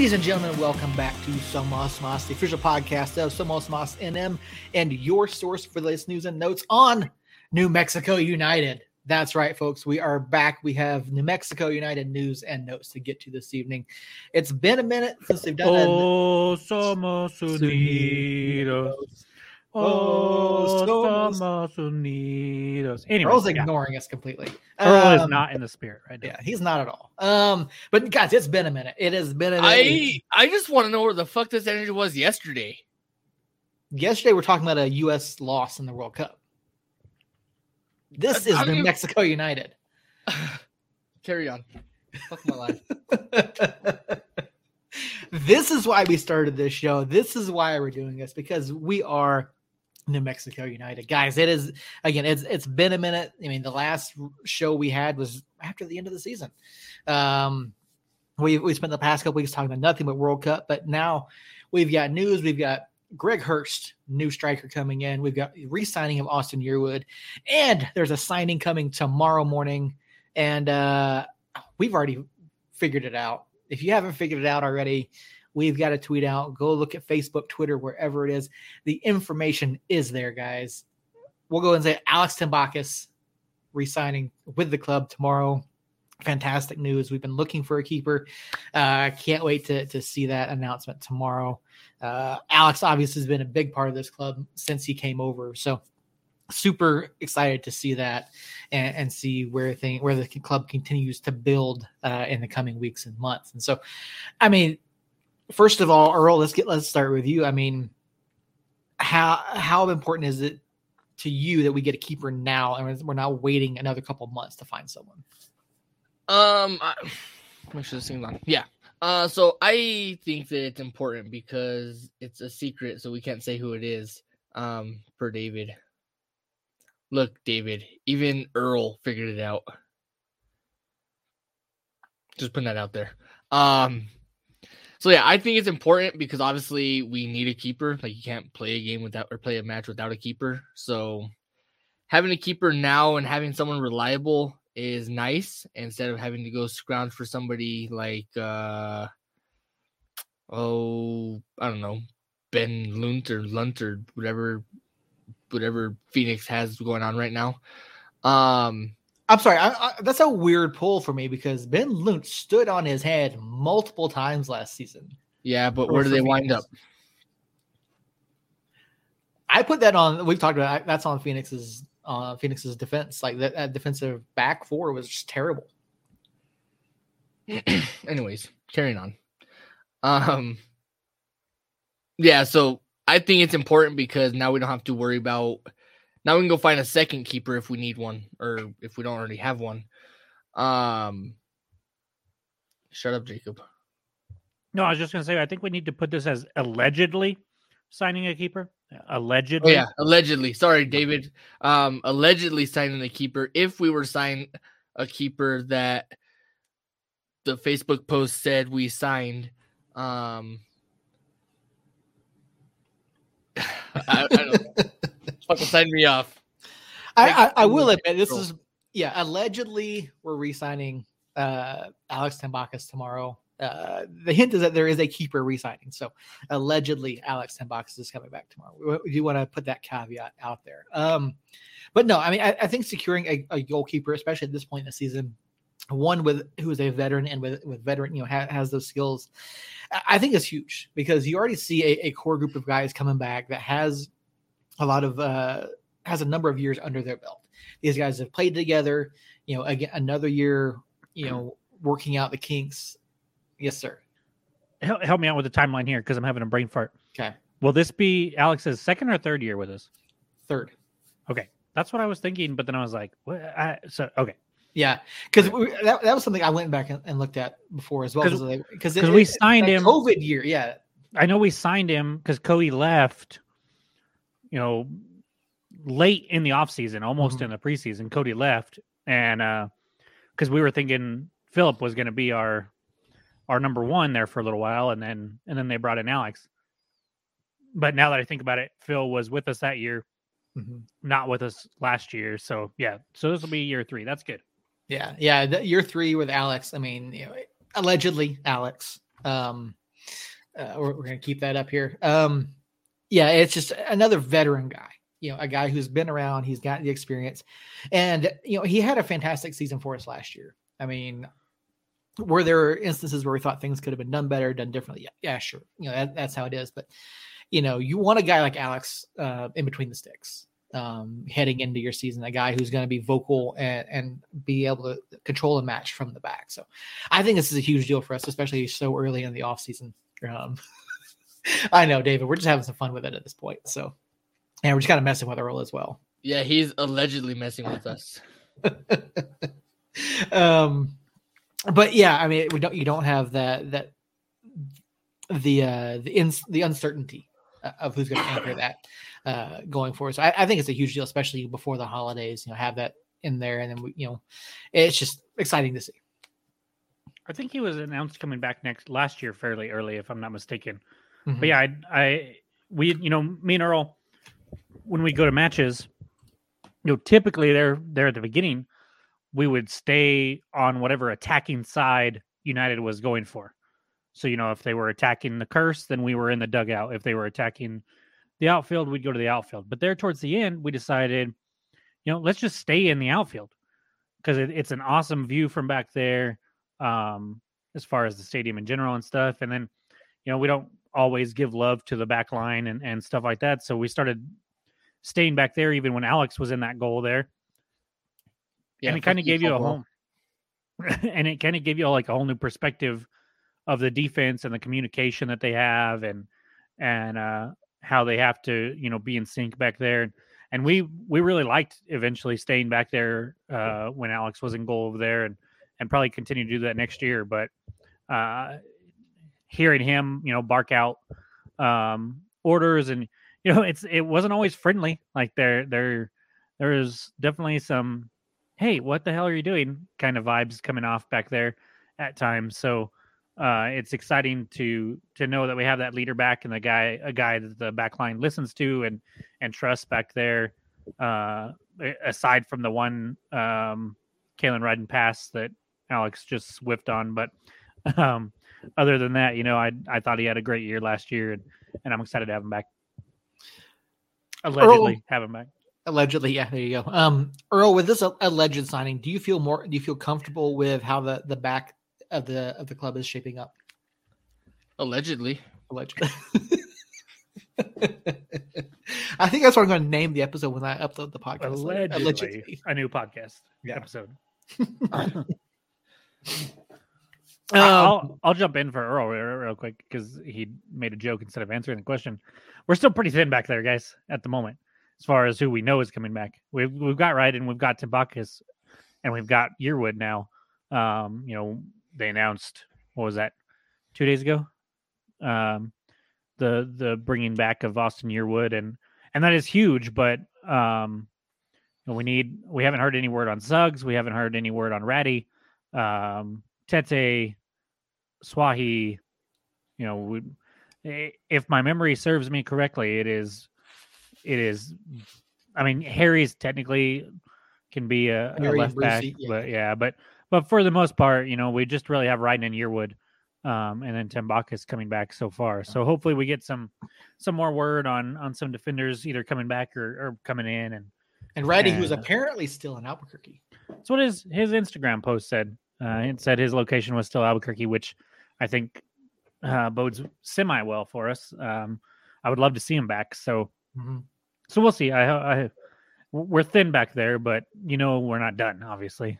Ladies and gentlemen, welcome back to Somos Moss, the official podcast of Somos Moss NM, and your source for the latest news and notes on New Mexico United. That's right, folks. We are back. We have New Mexico United news and notes to get to this evening. It's been a minute since they've done Oh, somos unidos. Oh, somos- somos unidos. Anyway, Earl's yeah. ignoring us completely. Earl is Um, not in the spirit right now. Yeah, he's not at all. Um, but guys, it's been a minute. It has been a minute. I I just want to know where the fuck this energy was yesterday. Yesterday, we're talking about a U.S. loss in the World Cup. This Uh, is how New you- Mexico United. Carry on. Fuck my life. this is why we started this show. This is why we're doing this because we are New Mexico United, guys. It is again. It's it's been a minute. I mean, the last show we had was after the end of the season. Um, we we spent the past couple weeks talking about nothing but World Cup, but now we've got news. We've got Greg Hurst, new striker coming in. We've got re-signing of Austin Yearwood, and there's a signing coming tomorrow morning. And uh, we've already figured it out. If you haven't figured it out already, we've got a tweet out. Go look at Facebook, Twitter, wherever it is. The information is there, guys. We'll go and say Alex Tambakis re-signing with the club tomorrow. Fantastic news. We've been looking for a keeper. Uh, can't wait to, to see that announcement tomorrow. Uh, Alex obviously has been a big part of this club since he came over. So super excited to see that and, and see where thing where the club continues to build uh, in the coming weeks and months. And so, I mean, first of all, Earl, let's get let's start with you. I mean, how how important is it to you that we get a keeper now and we're not waiting another couple months to find someone? Um, I, make sure this thing's on. Yeah. Uh, so I think that it's important because it's a secret, so we can't say who it is. Um, per David. Look, David, even Earl figured it out. Just putting that out there. Um, so yeah, I think it's important because obviously we need a keeper. Like you can't play a game without or play a match without a keeper. So having a keeper now and having someone reliable is nice instead of having to go scrounge for somebody like uh oh I don't know Ben Lunt or Lunt or whatever whatever Phoenix has going on right now. Um I'm sorry, I, I, that's a weird pull for me because Ben Lunt stood on his head multiple times last season. yeah, but For- where do they wind Phoenix. up? I put that on. We've talked about that's on Phoenix's uh, Phoenix's defense. Like that, that defensive back four was just terrible. Anyways, carrying on. Um yeah, so I think it's important because now we don't have to worry about now we can go find a second keeper if we need one or if we don't already have one. Um shut up, Jacob. No, I was just gonna say I think we need to put this as allegedly signing a keeper. Oh Allegedly. yeah, allegedly. Sorry, David. Um allegedly signing the keeper. If we were signing a keeper that the Facebook post said we signed, um I, I don't know. Fucking sign me off. I, Like, I, I will admit this is yeah. Allegedly, we're re-signing uh, Alex Tambakis tomorrow. Uh, the hint is that there is a keeper re-signing. So allegedly, Alex Tambakis is coming back tomorrow. We, do want to put that caveat out there. Um, but no, I mean, I, I think securing a, a goalkeeper, especially at this point in the season, one with who is a veteran and with with veteran, you know, ha, has those skills, I, I think is huge because you already see a, a core group of guys coming back that has a lot of uh, has a number of years under their belt. These guys have played together, you know, again another year, you know, working out the kinks. Yes, sir. Help, help me out with the timeline here because I'm having a brain fart. Okay, Will this be Alex's second or third year with us? third. Okay, that's what I was thinking, but then I was like, what? I, so okay, Yeah, because that, that was something I went back and, and looked at before as well. 'Cause- Because 'cause we signed him- COVID year. Yeah, I know we signed him because Cody left, you know, late in the offseason, almost Mhm. in the preseason. Cody left, and uh because we were thinking Philip was going to be our our number one there for a little while, and then and then they brought in Alex. But now that I think about it, Phil was with us that year, Mhm. not with us last year. So yeah, so this will be year three. That's good. yeah, yeah. The, year three with Alex. I mean, you know, allegedly Alex Um, uh, we're, we're gonna keep that up here. Um, yeah, it's just another veteran guy. You know, a guy who's been around. He's got the experience, and you know, he had a fantastic season for us last year. I mean, were there instances where we thought things could have been done better, done differently? Yeah, yeah sure. You know, that, that's how it is. But you know, you want a guy like Alex uh, in between the sticks um, heading into your season, a guy who's going to be vocal and, and be able to control a match from the back. So I think this is a huge deal for us, especially so early in the off season. Um, I know, David, we're just having some fun with it at this point. So, and we're just kind of messing with Earl as well. Yeah, he's allegedly messing with us. um, but yeah, I mean, we don't, you don't have that, that, the, uh, the, ins, the uncertainty of who's going to anchor that uh, going forward. So I, I, think it's a huge deal, especially before the holidays. You know, have that in there, and then we, you know, it's just exciting to see. I think he was announced coming back next last year, fairly early, if I'm not mistaken. Mm-hmm. But yeah, I, I, we, you know, me and Earl, when we go to matches, you know, typically they're there at the beginning. We would stay on whatever attacking side United was going for. So, you know, if they were attacking the curse, then we were in the dugout. If they were attacking the outfield, we'd go to the outfield. But there towards the end, we decided, you know, let's just stay in the outfield because it, it's an awesome view from back there um, as far as the stadium in general and stuff. And then, you know, we don't always give love to the back line and, and stuff like that. So we started staying back there even when Alex was in that goal there. Yeah, and it kind of gave you a home. and it kind of gave you like a whole new perspective of the defense and the communication that they have and and uh, how they have to you know be in sync back there. And we we really liked eventually staying back there uh, when Alex was in goal over there, and and probably continue to do that next year. But uh, hearing him, you know, bark out um, orders and you know it's it wasn't always friendly. Like there there there's definitely some hey what the hell are you doing kind of vibes coming off back there at times. So uh, it's exciting to to know that we have that leader back and the guy a guy that the back line listens to and and trusts back there. Uh, aside from the one um, Kalen Ryden pass that Alex just swift on, but um, other than that, you know, I I thought he had a great year last year, and and I'm excited to have him back. Allegedly, Earl, have him back. Allegedly, yeah. There you go. Um, Earl, with this alleged signing, do you feel more? Do you feel comfortable with how the the back of the of the club is shaping up. Allegedly. Allegedly. I think that's what I'm going to name the episode when I upload the podcast. Allegedly, Allegedly. a new podcast yeah. episode. um, I'll I'll jump in for Earl real, real quick because he made a joke instead of answering the question. We're still pretty thin back there, guys, at the moment, as far as who we know is coming back. We've we've got Ryden we've got Tim and we've got Yearwood now. Um, you know, they announced what was that two days ago um the the bringing back of austin yearwood and and that is huge but um we need we haven't heard any word on Suggs. We haven't heard any word on Ratty. Um Tete Swahi, you know, we, if my memory serves me correctly, it is it is I mean Harry's technically can be a, a left back, yeah. but yeah, but but for the most part, you know, we just really have Ryden and Yearwood, um, and then Tambakis coming back so far. So hopefully we get some some more word on on some defenders either coming back or, or coming in and and Ryden, who's apparently still in Albuquerque. That's what his his Instagram post said. Uh, it said his location was still Albuquerque, which I think uh, bodes semi well for us. Um, I would love to see him back. So mm-hmm. so we'll see. I, I we're thin back there, but you know we're not done, obviously.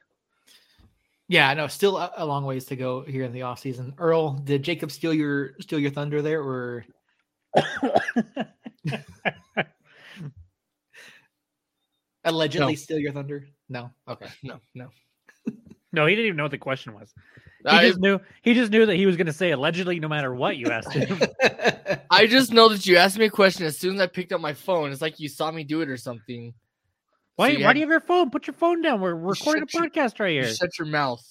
Yeah, no, still a, a, long ways to go here in the off season. Earl, did Jacob steal your steal your thunder there, or allegedly no. steal your thunder? No. Okay. No. No. no, he didn't even know what the question was. He I, just knew he just knew that he was going to say allegedly no matter what you asked him. I just know that you asked me a question as soon as I picked up my phone. It's like you saw me do it or something. Why, so why had, do you have your phone? Put your phone down. We're recording a podcast your, right here. shut your mouth.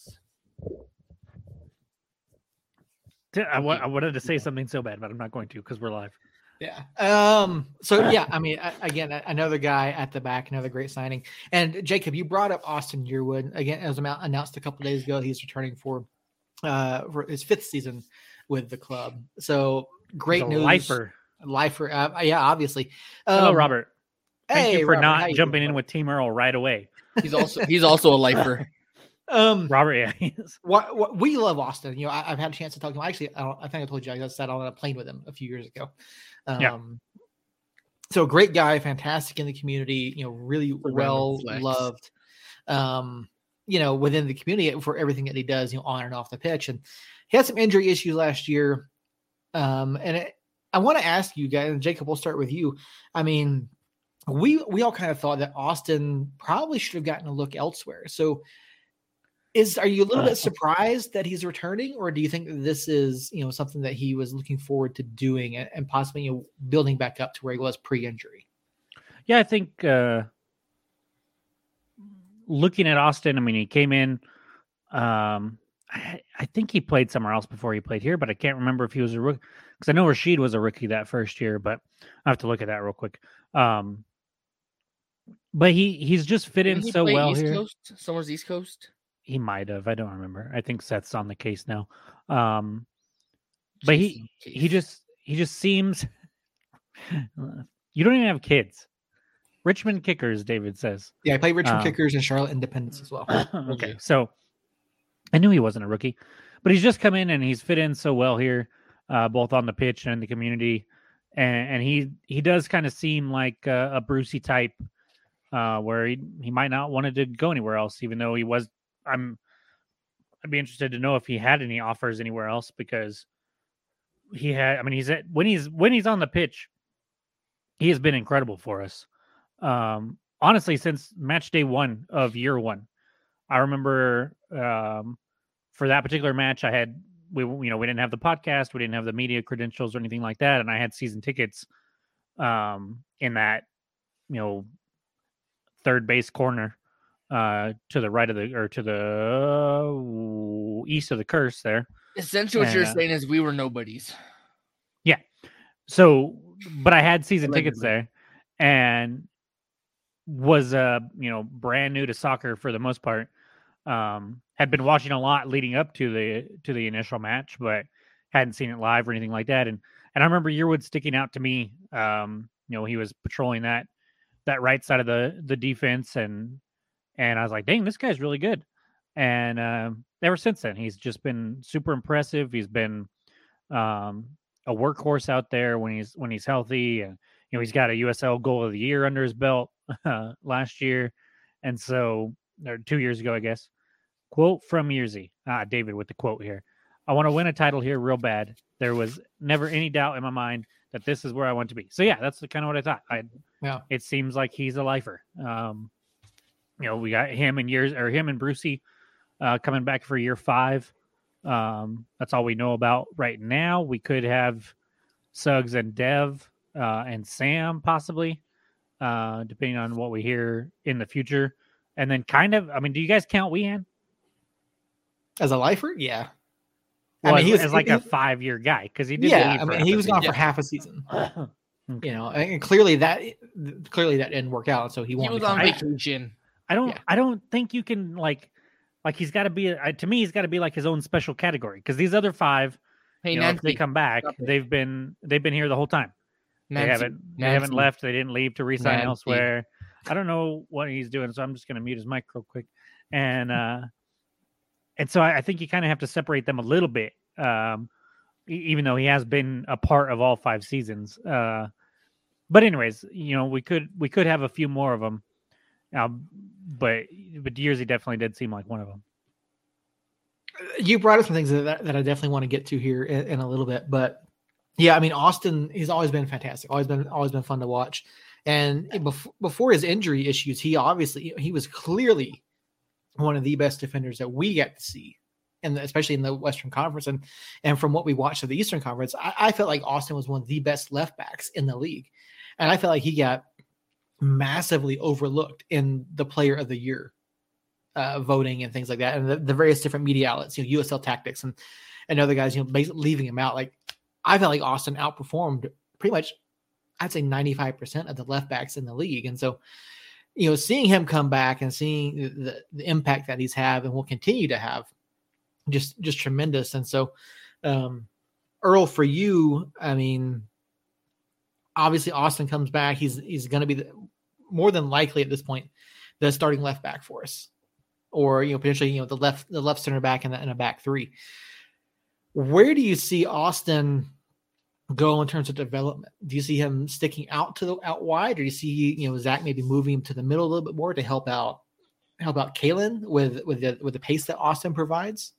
I, I wanted to say something so bad, but I'm not going to because we're live. Yeah. Um. So yeah, I mean, again, another guy at the back, another great signing. And Jacob, you brought up Austin Yearwood again. It was announced a couple days ago. He's returning for uh, for his fifth season with the club. So great news. Lifer. Lifer. Uh, yeah, obviously. Hello, Um, Robert. Thank hey, you for Robert, not you jumping doing, in with Team Earl right away. He's also he's also a lifer. Um, Robert, yeah. he is. what, what we love Austin. You know, I, have had a chance to talk to him. Actually, I, don't, I think I told you I sat on a plane with him a few years ago. Um, Yeah. So great guy, fantastic in the community. You know, really well flex. loved. Um, you know, within the community for everything that he does. You know, on and off the pitch, and he had some injury issues last year. Um, and it, I want to ask you guys, and Jacob, we'll start with you. I mean, we we all kind of thought that Austin probably should have gotten a look elsewhere. So is are you a little bit surprised that he's returning, or do you think this is you know something that he was looking forward to doing and, and possibly you know building back up to where he was pre-injury? Yeah, I think uh looking at Austin, I mean, he came in. Um, I, I think he played somewhere else before he played here, but I can't remember if he was a rookie because I know Rashid was a rookie that first year, but I have to look at that real quick. Um, but he he's just fit in he so well East here. Coast? Somewhere's East Coast. He might have. I don't remember. I think Seth's on the case now. Um, but he Jeez, he just he just seems. you don't even have kids. Richmond kickers, David says. Yeah, I played Richmond Um, Kickers and Charlotte Independence as well. okay, so I knew he wasn't a rookie, but he's just come in and he's fit in so well here, uh, both on the pitch and in the community, and, and he he does kind of seem like a, a Brucey type, uh, where he he might not wanted to go anywhere else, even though he was. I'm. I'd be interested to know if he had any offers anywhere else because he had. I mean, he's at when he's when he's on the pitch, he has been incredible for us. Um, honestly, since match day one of year one, I remember um, for that particular match, I had we you know we didn't have the podcast, we didn't have the media credentials or anything like that, and I had season tickets um, in that you know third base corner uh, to the right of the or to the uh, east of the curse there. Essentially, what you're Yeah. saying is we were nobodies. Yeah. So, but I had season tickets there, and was uh you know brand new to soccer for the most part. Um, had been watching a lot leading up to the to the initial match, but hadn't seen it live or anything like that. And and I remember Yearwood sticking out to me. Um, you know, he was patrolling that that right side of the the defense, and and I was like, dang, this guy's really good. And uh, ever since then, he's just been super impressive. He's been um, a workhorse out there when he's when he's healthy, and you know he's got a USL goal of the year under his belt uh, last year, and so or two years ago, I guess. Quote from Yearsy, ah, David with the quote here. I want to win a title here real bad. There was never any doubt in my mind that this is where I want to be. So yeah, that's kind of what I thought. I Yeah. it seems like he's a lifer. Um, you know, we got him and years or him and Brucey uh, coming back for year five. Um, that's all we know about right now. We could have Suggs and Dev uh, and Sam possibly, uh, depending on what we hear in the future. And then kind of, I mean, do you guys count Wehan? As a lifer, yeah. Well, I mean, he was as like he- a five year guy because he did. yeah. leave I mean, he was gone season. for half a season. season. You know, and clearly that clearly that didn't work out. So he He was on back. vacation. I don't. Yeah. I don't think you can like, like he's got to be. A, to me, he's got to be like his own special category because these other five, Hey, you know, if they come back, they've been they've been here the whole time. Nancy, They haven't. They haven't left. They didn't leave to resign Nancy. elsewhere. I don't know what he's doing, so I'm just going to mute his mic real quick. And uh, and so I, I think you kind of have to separate them a little bit. Um, even though he has been a part of all five seasons. Uh, but anyways, you know, we could we could have a few more of them. Um, but but Yearsy definitely did seem like one of them. you brought up some things that, that I definitely want to get to here in, in a little bit, but yeah, I mean Austin, he's always been fantastic, always been always been fun to watch, and before before his injury issues, he obviously he was clearly one of the best defenders that we get to see, and especially in the Western Conference, and and from what we watched of the Eastern Conference, I, I felt like Austin was one of the best left backs in the league, and I felt like he got massively overlooked in the Player of the Year uh, voting and things like that, and the, the various different media outlets, you know, USL Tactics and and other guys, you know, leaving him out. Like I felt like Austin outperformed pretty much, I'd say ninety five percent of the left backs in the league, and so you know, seeing him come back and seeing the, the impact that he's had and will continue to have just just tremendous. And so, um, Earl, for you, I mean, obviously Austin comes back. He's he's going to be the, more than likely at this point the starting left back for us, or you know potentially you know the left the left center back the, in a back three. Where do you see Austin go in terms of development? Do you see him sticking out to the out wide, or do you see you know Zach maybe moving him to the middle a little bit more to help out help out Kalen with with the with the pace that Austin provides?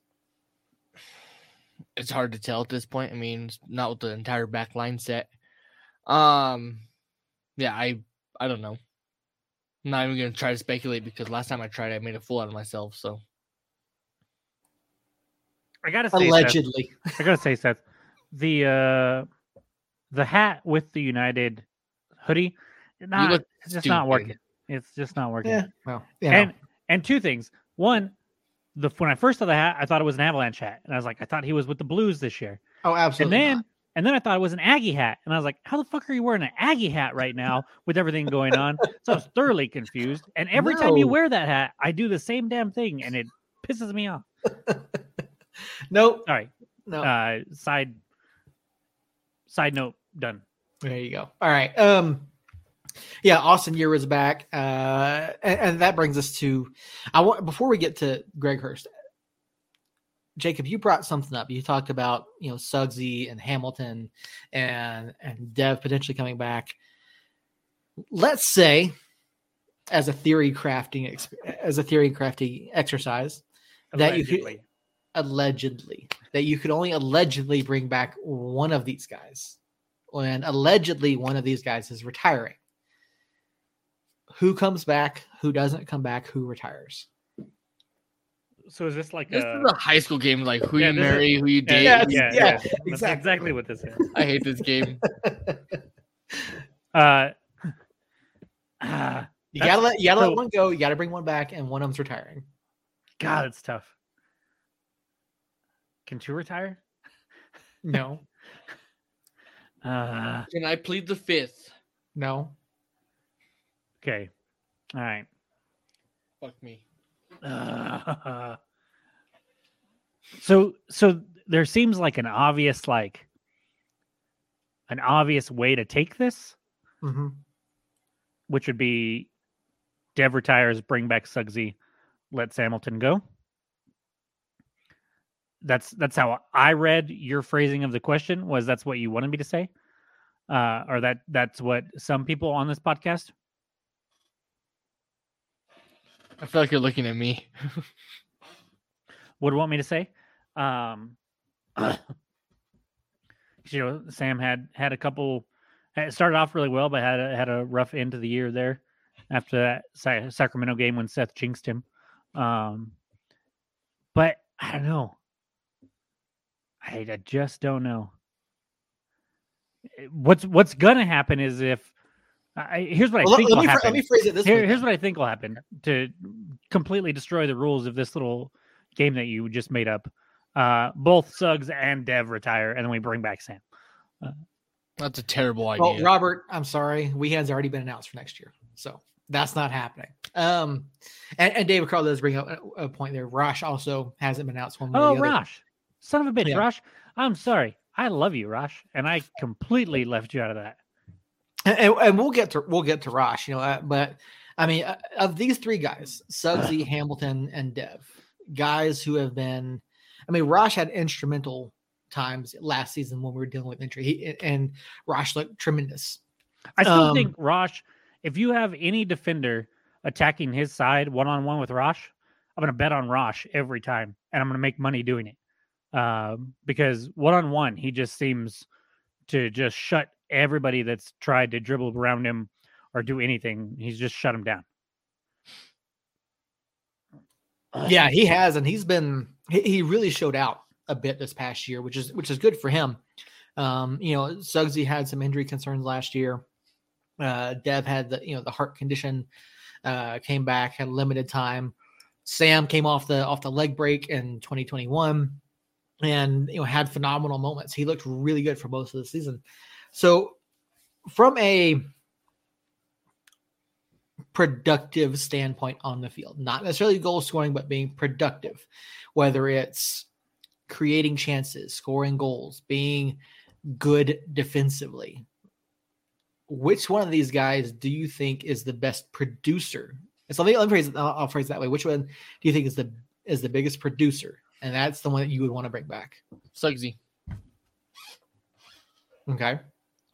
It's hard to tell at this point. I mean, not with the entire back line set. Um, yeah, I I don't know. I'm not even gonna try to speculate because last time I tried, I made a fool out of myself. So I gotta say, allegedly, Seth, I gotta say, Seth, the uh the hat with the United hoodie, not it's just not working. It's just not working. yeah. Well, yeah. And and two things. One, the when I first saw the hat, I thought it was an Avalanche hat, and I was like, I thought he was with the Blues this year. oh, absolutely. And then not. and then I thought it was an Aggie hat, and I was like, how the fuck are you wearing an Aggie hat right now with everything going on? So I was thoroughly confused. And every time you wear that hat, I do the same damn thing, and it pisses me off. nope, Sorry. no. Uh, side side note done. There you go. All right. Um yeah, Austin Year is back. Uh and, and that brings us to I want before we get to Greg Hurst. Jacob, you brought something up. You talked about, you know, Suggsy and Hamilton and and Dev potentially coming back. Let's say as a theory crafting as a theory crafting exercise that you could Allegedly. allegedly that you could only allegedly bring back one of these guys when allegedly one of these guys is retiring who comes back who doesn't come back who retires So is this like this a is a high school game, like who Yeah, you this is- marry, who you date. yeah, Yes, yeah, yeah, yeah. That's exactly. exactly what this is. I hate this game. Uh, ah, you gotta let you gotta so- let one go you gotta bring one back and one of them's retiring God, it's tough. Can two retire? no Uh, Can I plead the fifth? no okay. All right. Fuck me. Uh, so so there seems like an obvious like an obvious way to take this, hmm which would be Dev retires, bring back Suggsy, let Hamilton go. That's that's how I read your phrasing of the question. Was that's what you wanted me to say, uh, or that that's what some people on this podcast I feel like you're looking at me. would want me to say. Um, you know, Sam had had a couple. It started off really well, but had a, had a rough end to the year there after that Sa- Sacramento game when Seth jinxed him. Um, but I don't know. I, I just don't know. Eh, What's what's gonna happen is if I, here's what I Well, think let, will me, happen. let me phrase it this Here, way here's what I think will happen to completely destroy the rules of this little game that you just made up. Uh, both Suggs and Dev retire, and then we bring back Sam. That's a terrible idea. well robert i'm sorry Wehan's already been announced for next year so that's not happening um and, and david carl does bring up a, a point there rosh also hasn't been announced one way or Oh, the other. Rosh, son of a bitch, Yeah. Rosh. I'm sorry. I love you, Rosh, and I completely left you out of that. and, and- we'll get to we'll get to Rosh, you know. Uh, but I mean, uh, of these three guys, Suggsy, Hamilton, and Dev, guys who have been, I mean, Rosh had instrumental times last season when we were dealing with injury, he, and Rosh looked tremendous. I still Um, think Rosh. If you have any defender attacking his side one on one with Rosh, I'm going to bet on Rosh every time, and I'm going to make money doing it. Um, because one on one, he just seems to just shut everybody that's tried to dribble around him or do anything. He's just shut him down. Yeah, he has, and he's been he, he really showed out a bit this past year, which is which is good for him. Um, you know, Suggsy had some injury concerns last year. Uh, Dev had the you know the heart condition, uh, came back had limited time. Sam came off the off the leg break in 2021, and you know had phenomenal moments. He looked really good for most of the season. So, from a productive standpoint on the field, not necessarily goal scoring, but being productive, whether it's creating chances, scoring goals, being good defensively. Which one of these guys do you think is the best producer? So let me, let me phrase it, I'll, I'll phrase it that way. Which one do you think is the is the biggest producer? And that's the one that you would want to bring back. Suggsy. Okay.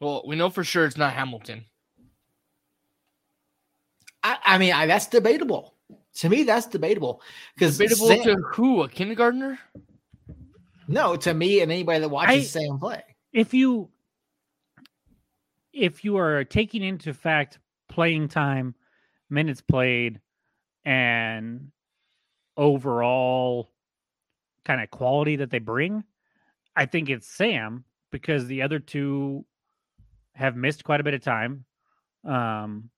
Well, we know for sure it's not Hamilton. I, I mean, I, that's debatable. To me, that's debatable because Debatable to who? A kindergartner? no, to me and anybody that watches Sam play. if you if you are taking into fact playing time, minutes played, and overall kind of quality that they bring, I think it's Sam because the other two have missed quite a bit of time. Um,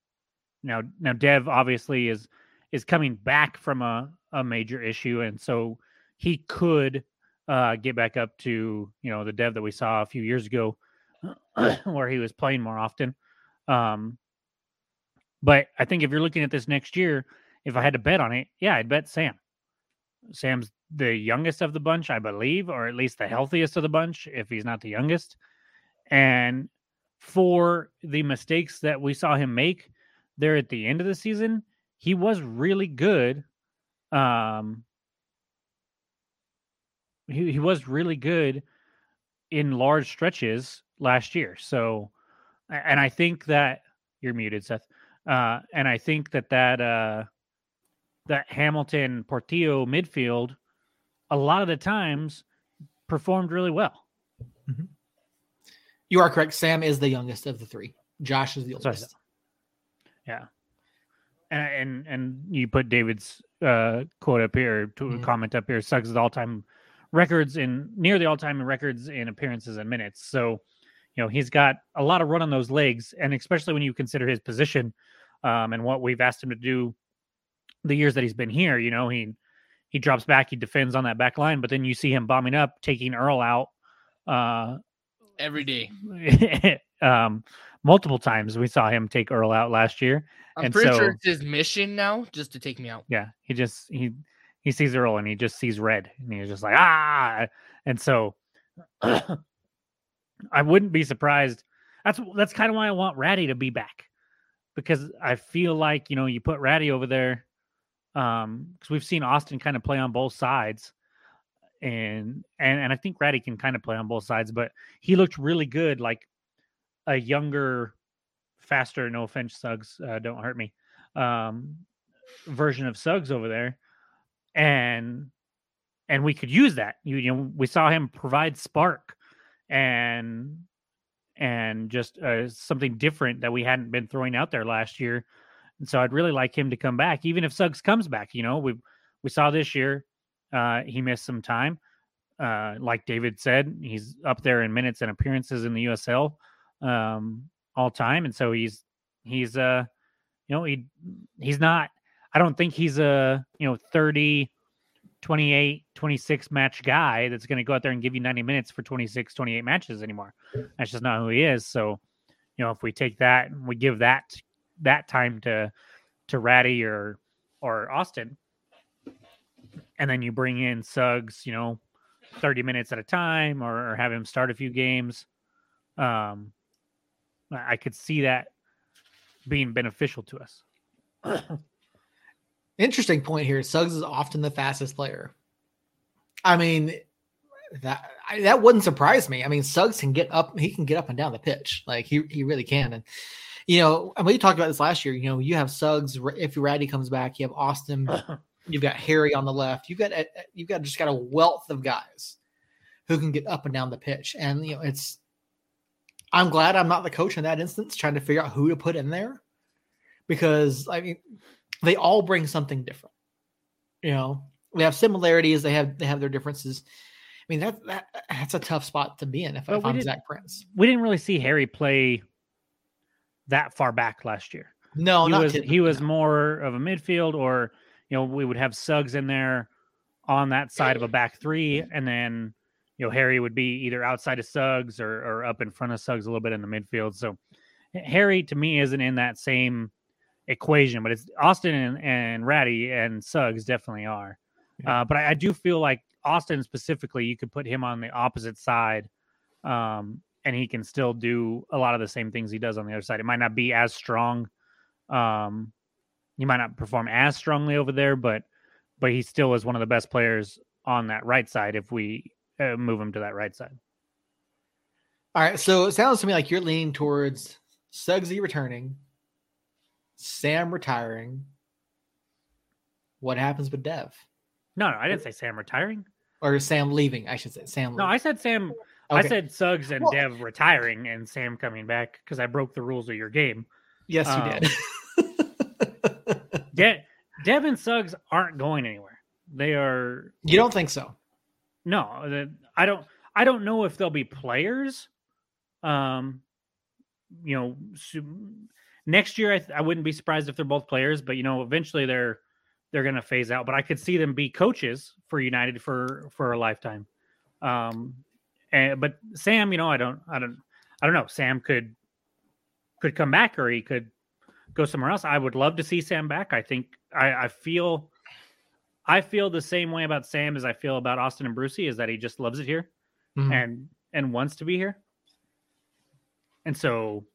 now, now Dev obviously is is coming back from a, a major issue, and so he could uh, get back up to you know the Dev that we saw a few years ago, where he was playing more often. Um, but I think if you're looking at this next year, if I had to bet on it, yeah, I'd bet Sam. Sam's the youngest of the bunch, I believe, or at least the healthiest of the bunch, if he's not the youngest. And for the mistakes that we saw him make there at the end of the season, he was really good. Um, he, he was really good in large stretches last year. So, and I think that you're muted, Seth. Uh, and I think that that uh, that Hamilton Portillo midfield, a lot of the times, performed really well. You are correct. Sam is the youngest of the three. Josh is the oldest. Yeah. And and and you put David's uh quote up here to Mhm. comment up here. Suggs is all time records in near the all time records in appearances and minutes. So, you know, he's got a lot of run on those legs, and especially when you consider his position um and what we've asked him to do the years that he's been here, you know, he he drops back, he defends on that back line, but then you see him bombing up, taking Earl out uh Every day. um multiple times we saw him take Earl out last year. I'm And pretty so- sure it's his mission now just to take me out. Yeah, he just he he sees Earl and he just sees red and he's just like ah, and so I wouldn't be surprised. That's that's kind of why I want Ratty to be back because I feel like you know you put Ratty over there um because we've seen Austin kind of play on both sides and and and I think Ratty can kind of play on both sides, but he looked really good like a younger, faster. No offense, Suggs, uh, don't hurt me. Um, version of Suggs over there, and and we could use that. You, you know, we saw him provide spark and and just uh, something different that we hadn't been throwing out there last year. And so I'd really like him to come back, even if Suggs comes back. You know, we we saw this year uh, he missed some time. Uh, like David said, he's up there in minutes and appearances in the USL um, all time, and so he's he's uh you know he he's not. I don't think he's a you know 30, 28, 26 match guy that's going to go out there and give you 90 minutes for 26, 28 matches anymore. That's just not who he is. So, you know, if we take that and we give that that time to to Ratty or or Austin, and then you bring in Suggs, you know, 30 minutes at a time or, or have him start a few games. Um, I I could see that being beneficial to us. Interesting point here. Suggs is often the fastest player. I mean, that I, that wouldn't surprise me. I mean, Suggs can get up. He can get up and down the pitch. Like he he really can. And you know, and we talked about this last year. You know, you have Suggs. If Ratty comes back, you have Austin. You've got Harry on the left. You've got a- you've got just got a wealth of guys who can get up and down the pitch. And you know, it's. I'm glad I'm not the coach in that instance, trying to figure out who to put in there, because I mean, they all bring something different. You know, they have similarities. They have they have their differences. I mean, that, that that's a tough spot to be in if, if I'm Zach Prince. we didn't really see Harry play that far back last year. No, he not was he was more of a midfield, or you know, we would have Suggs in there on that side of a back three, and then you know Harry would be either outside of Suggs or or up in front of Suggs a little bit in the midfield. So Harry to me isn't in that same equation, but it's Austin and, and Ratty and Suggs definitely are. Uh, but I, I do feel like Austin specifically, you could put him on the opposite side, um, and he can still do a lot of the same things he does on the other side. It might not be as strong. Um, he might not perform as strongly over there, but but he still is one of the best players on that right side if we uh, move him to that right side. All right, so it sounds to me like you're leaning towards Suggsy returning, Sam retiring. What happens with Dev? No, no, I didn't say Sam retiring. Or Sam leaving, I should say. Sam No. I said Sam. I said Suggs and Well- Dev retiring and Sam coming back because I broke the rules of your game. yes, you um, did. De- Dev and Suggs aren't going anywhere. They are you don't think so? no. I don't. I don't know if they'll be players. Um, you know, next year I, th- I wouldn't be surprised if they're both players, but you know, eventually they're they're going to phase out. But I could see them be coaches for United for for a lifetime. Um, and but Sam, you know, I don't, I don't, I don't know. Sam could could come back, or he could go somewhere else. I would love to see Sam back. I think I, I feel I feel the same way about Sam as I feel about Austin and Brucey, is that he just loves it here Mhm. and and wants to be here. And so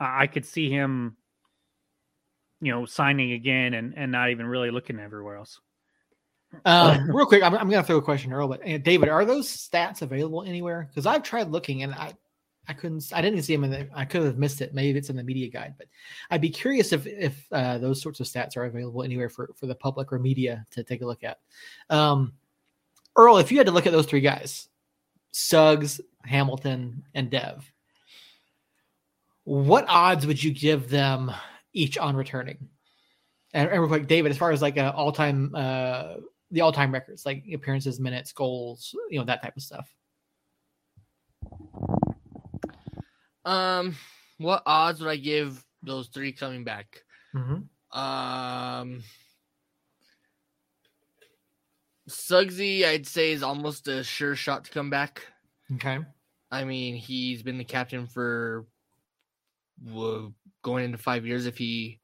I I could see him, you know, signing again and and not even really looking everywhere else. Um, real quick, I'm, I'm going to throw a question, Earl. But uh, David, are those stats available anywhere? Because I've tried looking and I, I couldn't. I didn't see them in the. I could have missed it. Maybe it's in the media guide. But I'd be curious if if uh, those sorts of stats are available anywhere for for the public or media to take a look at. Um, Earl, if you had to look at those three guys, Suggs, Hamilton, and Dev, what odds would you give them each on returning? And, and real quick, David, as far as like uh, all time, uh, the all time records, like appearances, minutes, goals, you know, that type of stuff. Um, what odds would I give those three coming back? Mm-hmm. Um, Suggsy, I'd say, is almost a sure shot to come back. Okay. I mean, he's been the captain for wo- going into five years. If he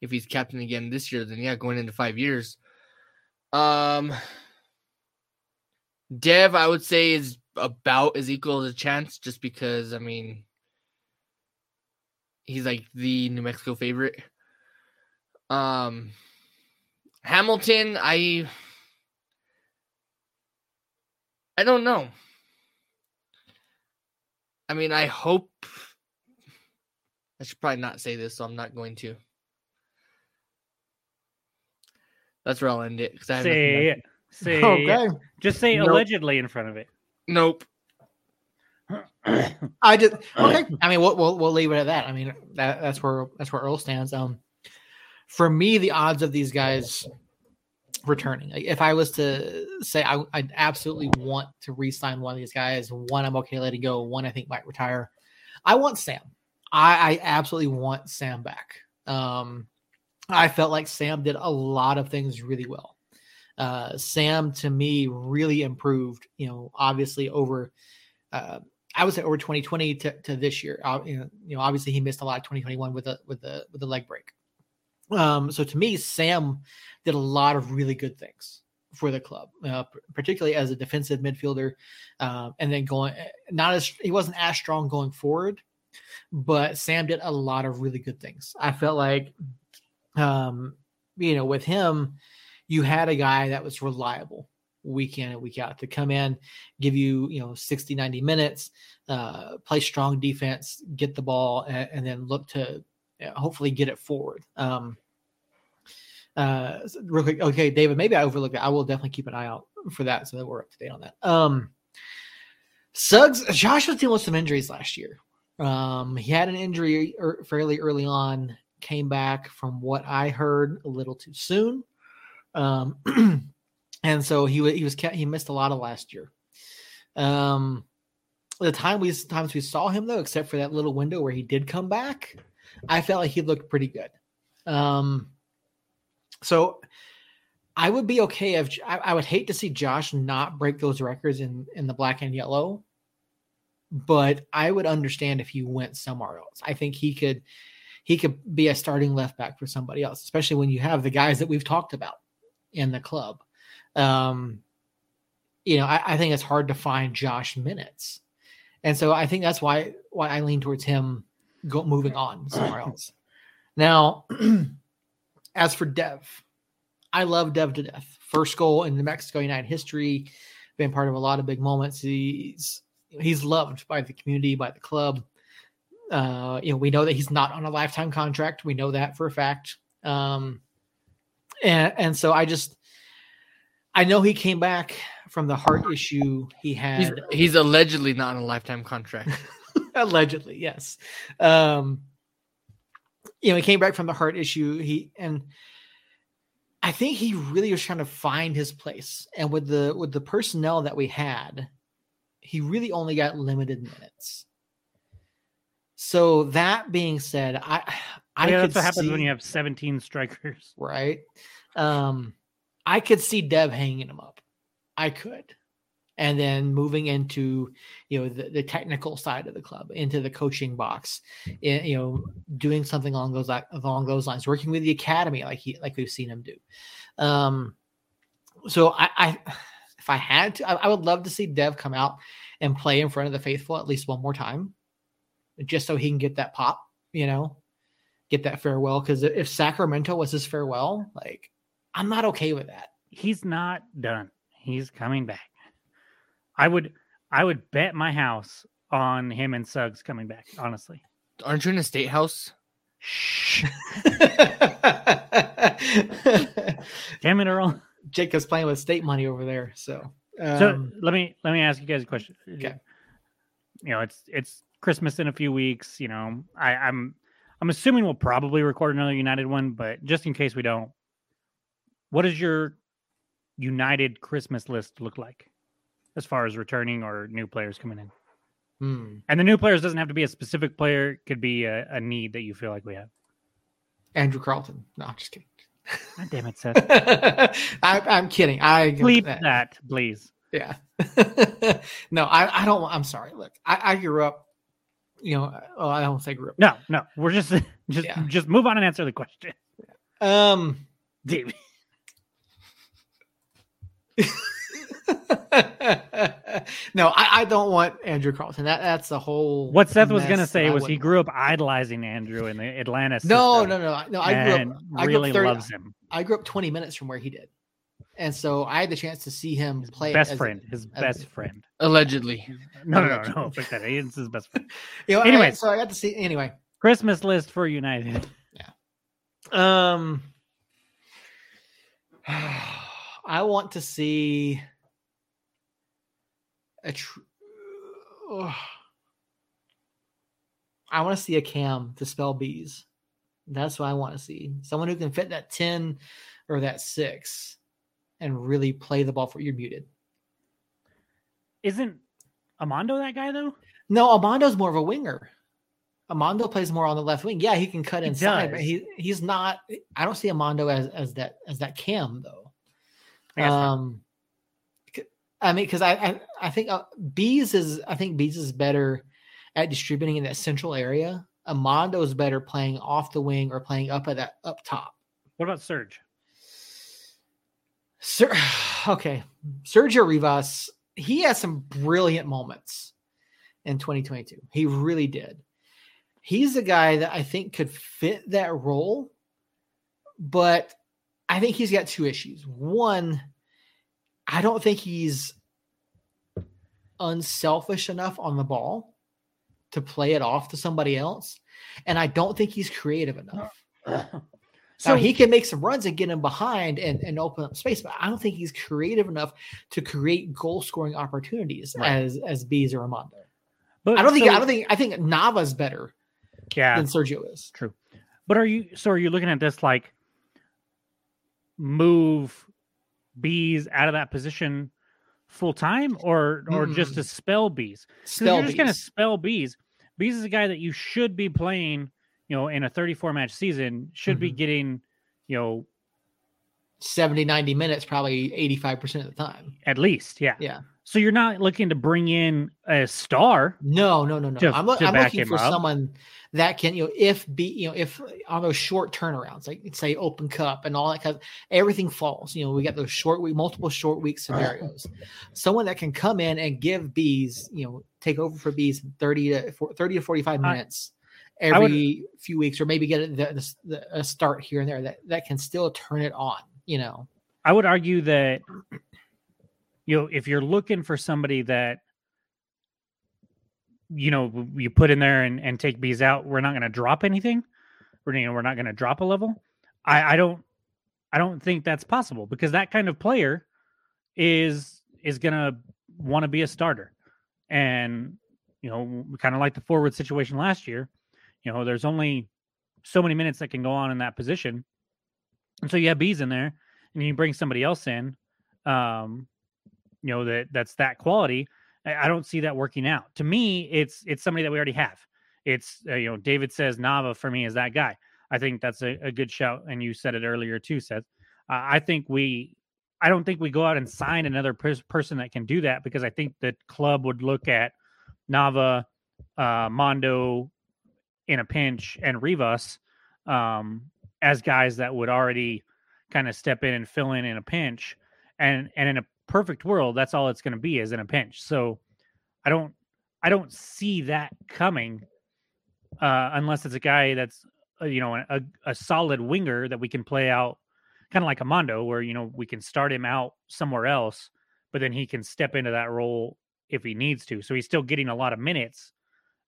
if he's captain again this year, then yeah, going into five years. Um, Dev, I would say, is about as equal as a chance, just because I mean, he's like the New Mexico favorite. Um, Hamilton, I I don't know. I mean, I hope. I should probably not say this, so I'm not going to. That's where I'll end it. 'cause I have Say else- it. Say it. Okay. Just say Nope. allegedly in front of it. Nope. I just okay. I mean, we'll, we'll we'll leave it at that. I mean, that that's where that's where Earl stands. Um, for me, the odds of these guys returning, like, if I was to say, I I absolutely want to re-sign one of these guys. One, I'm okay letting go. One, I think might retire. I want Sam. I, I absolutely want Sam back. Um, I felt like Sam did a lot of things really well. Uh, Sam to me really improved. You know, obviously over. Uh, I would say over 2020 to, to this year. Uh, you, know, you know, obviously he missed a lot of 2021 with the with the with the leg break. Um, so to me, Sam did a lot of really good things for the club, uh, particularly as a defensive midfielder, um, and then going not as he wasn't as strong going forward, but Sam did a lot of really good things. I felt like, um, you know, with him, you had a guy that was reliable week in and week out to come in, give you, you know, 60, 90 minutes, uh, play strong defense, get the ball, and, and then look to uh, hopefully get it forward. Um, uh, real quick, okay, David, maybe I overlooked it. I will definitely keep an eye out for that so that we're up to date on that. Um, Suggs, Josh was dealing with some injuries last year. Um, he had an injury er, fairly early on, came back from what I heard a little too soon. Um, and so he he was he missed a lot of last year. Um, the time we times we saw him though, except for that little window where he did come back, I felt like he looked pretty good. Um, so I would be okay if I, I would hate to see Josh not break those records in in the black and yellow, but I would understand if he went somewhere else. I think he could he could be a starting left back for somebody else, especially when you have the guys that we've talked about in the club. Um, you know, I, I think it's hard to find Josh minutes, and so I think that's why why I lean towards him go, moving on somewhere else. Now, as for Dev, I love Dev to death. First goal in New Mexico United history, been part of a lot of big moments. He's he's loved by the community, by the club. Uh, you know, we know that he's not on a lifetime contract. We know that for a fact. Um, and and so I just I know he came back from the heart issue he had. He's, he's allegedly not on a lifetime contract. allegedly, yes. Um, you know, he came back from the heart issue. He and I think he really was trying to find his place. And with the with the personnel that we had, he really only got limited minutes. So that being said, I I yeah, that's what happens when you have 17 strikers. right? Um, I could see Dev hanging him up. I could. And then moving into, you know, the, the technical side of the club, into the coaching box, i- you know, doing something along those along those lines, working with the academy like he like we've seen him do. Um, so I, I if I had to, I, I would love to see Dev come out and play in front of the faithful at least one more time, just so he can get that pop, you know, get that farewell. Because if Sacramento was his farewell, like I'm not okay with that. He's not done. He's coming back. I would I would bet my house on him and Suggs coming back, honestly. Aren't you in a state house? Shh. Damn it, Earl. Jacob's playing with state money over there, so. So Um, let me let me ask you guys a question. Okay. You know, it's it's Christmas in a few weeks. You know, I, I'm I'm assuming we'll probably record another United one, but just in case we don't, what does your United Christmas list look like as far as returning or new players coming in? hmm. And the new players doesn't have to be a specific player; it could be a, a need that you feel like we have. Andrew Carleton. No, I'm just kidding. God damn it, Seth! I, I'm kidding. I Bleep that, please. Yeah. no, I, I don't. I'm sorry. Look, I, I grew up. You know, I don't say grew up. No, no, we're just just Yeah. just move on and answer the question. Um. Damn. no, I, I don't want Andrew Carleton. That that's the whole. What Seth was gonna say was he grew up idolizing Andrew in the Atlanta. No, no, no, no. I grew up. I grew really up 30, loves him. I grew up 20 minutes from where he did, and so I had the chance to see him His play. best as a- friend, his as- best friend. Allegedly. No, no, no, Allegedly. no. Fuck that. It's his best friend. You know, Anyways. So I got to see. Anyway, Christmas list for United. Yeah. Um, I want to see a. Tr- Ugh. I want to see a cam to spell bees. That's what I want to see. Someone who can fit that 10 or that six and really play the ball for you're muted. Isn't Amando that guy though? No, Amando's more of a winger. Amando plays more on the left wing. Yeah, he can cut He inside, but he he's not. I don't see Amando as as that as that cam though. I guess not. Um, I mean, because I, I I think uh, Bees is I think Bees is better at distributing in that central area. Amando is better playing off the wing or playing up at that up top. What about Serge? Sir, okay, Sergio Rivas, he had some brilliant moments in 2022. He really did. He's a guy that I think could fit that role, but I think he's got two issues. One, I don't think he's unselfish enough on the ball to play it off to somebody else, and I don't think he's creative enough. So now he can make some runs and get him behind and, and open up space, but I don't think he's creative enough to create goal scoring opportunities Right. as as Bees or Armando. but, I don't think so- I don't think I think Nava's better Yeah, than Sergio is. true. But are you so? Are you looking at this like move bees out of that position full time, or or just Mm-mm. to spell bees? Spell you're just gonna spell bees. Bees is a guy that you should be playing. You know, in a 34 match season, should be Mhm. getting you know 70, 90 minutes, probably 85% of the time. at least, yeah. Yeah. So you're not looking to bring in a star. No, no, no, no. To- I'm, lo- I'm looking for up. someone that can, you know, if be, you know, if on those short turnarounds, like say Open Cup and all that kind of everything falls. You know, we got those short week, multiple short week scenarios. someone that can come in and give bees, you know, take over for bees in 30 to for- 30 to 45 minutes I would- every few weeks, or maybe get the, the, the, a start here and there that that can still turn it on. You know, I would argue that you know if you're looking for somebody that you know you put in there and, and take bees out, we're not going to drop anything. We're you know we're not going to drop a level. I, I don't I don't think that's possible because that kind of player is is going to want to be a starter, and you know kind of like the forward situation last year. You know, there's only so many minutes that can go on in that position, and so you have bees in there and you bring somebody else in, um, you know that that's that quality. I, I don't see that working out. To me, it's it's somebody that we already have. It's uh, you know David says Nava for me is that guy. I think that's a, a good shout, and you said it earlier too, Seth. Uh, I think we, I don't think we go out and sign another pers- person that can do that because I think the club would look at Nava, uh, Mondo, in a pinch, and Rivas um, as guys that would already kind of step in and fill in in a pinch. And and in a perfect world that's all it's going to be is in a pinch. So i don't i don't see that coming uh unless it's a guy that's uh, you know a, a solid winger that we can play out kind of like a mondo where you know we can start him out somewhere else but then he can step into that role if he needs to. So he's still getting a lot of minutes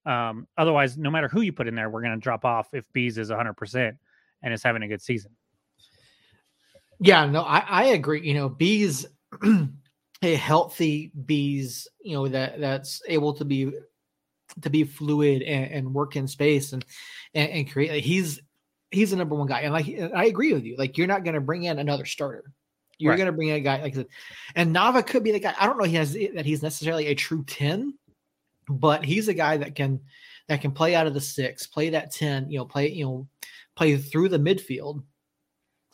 um otherwise no matter who you put in there we're going to drop off if bees is 100% and is having a good season Yeah, no, I, I agree. You know, bees, a healthy bees, you know, that that's able to be to be fluid and, and work in space and and, and create. Like, he's he's the number one guy, and like I agree with you. Like you're not going to bring in another starter. You're Right. going to bring in a guy like, and Nava could be the guy. I don't know. He has that he's necessarily a true ten, but he's a guy that can that can play out of the six, play that ten. You know, play you know, play through the midfield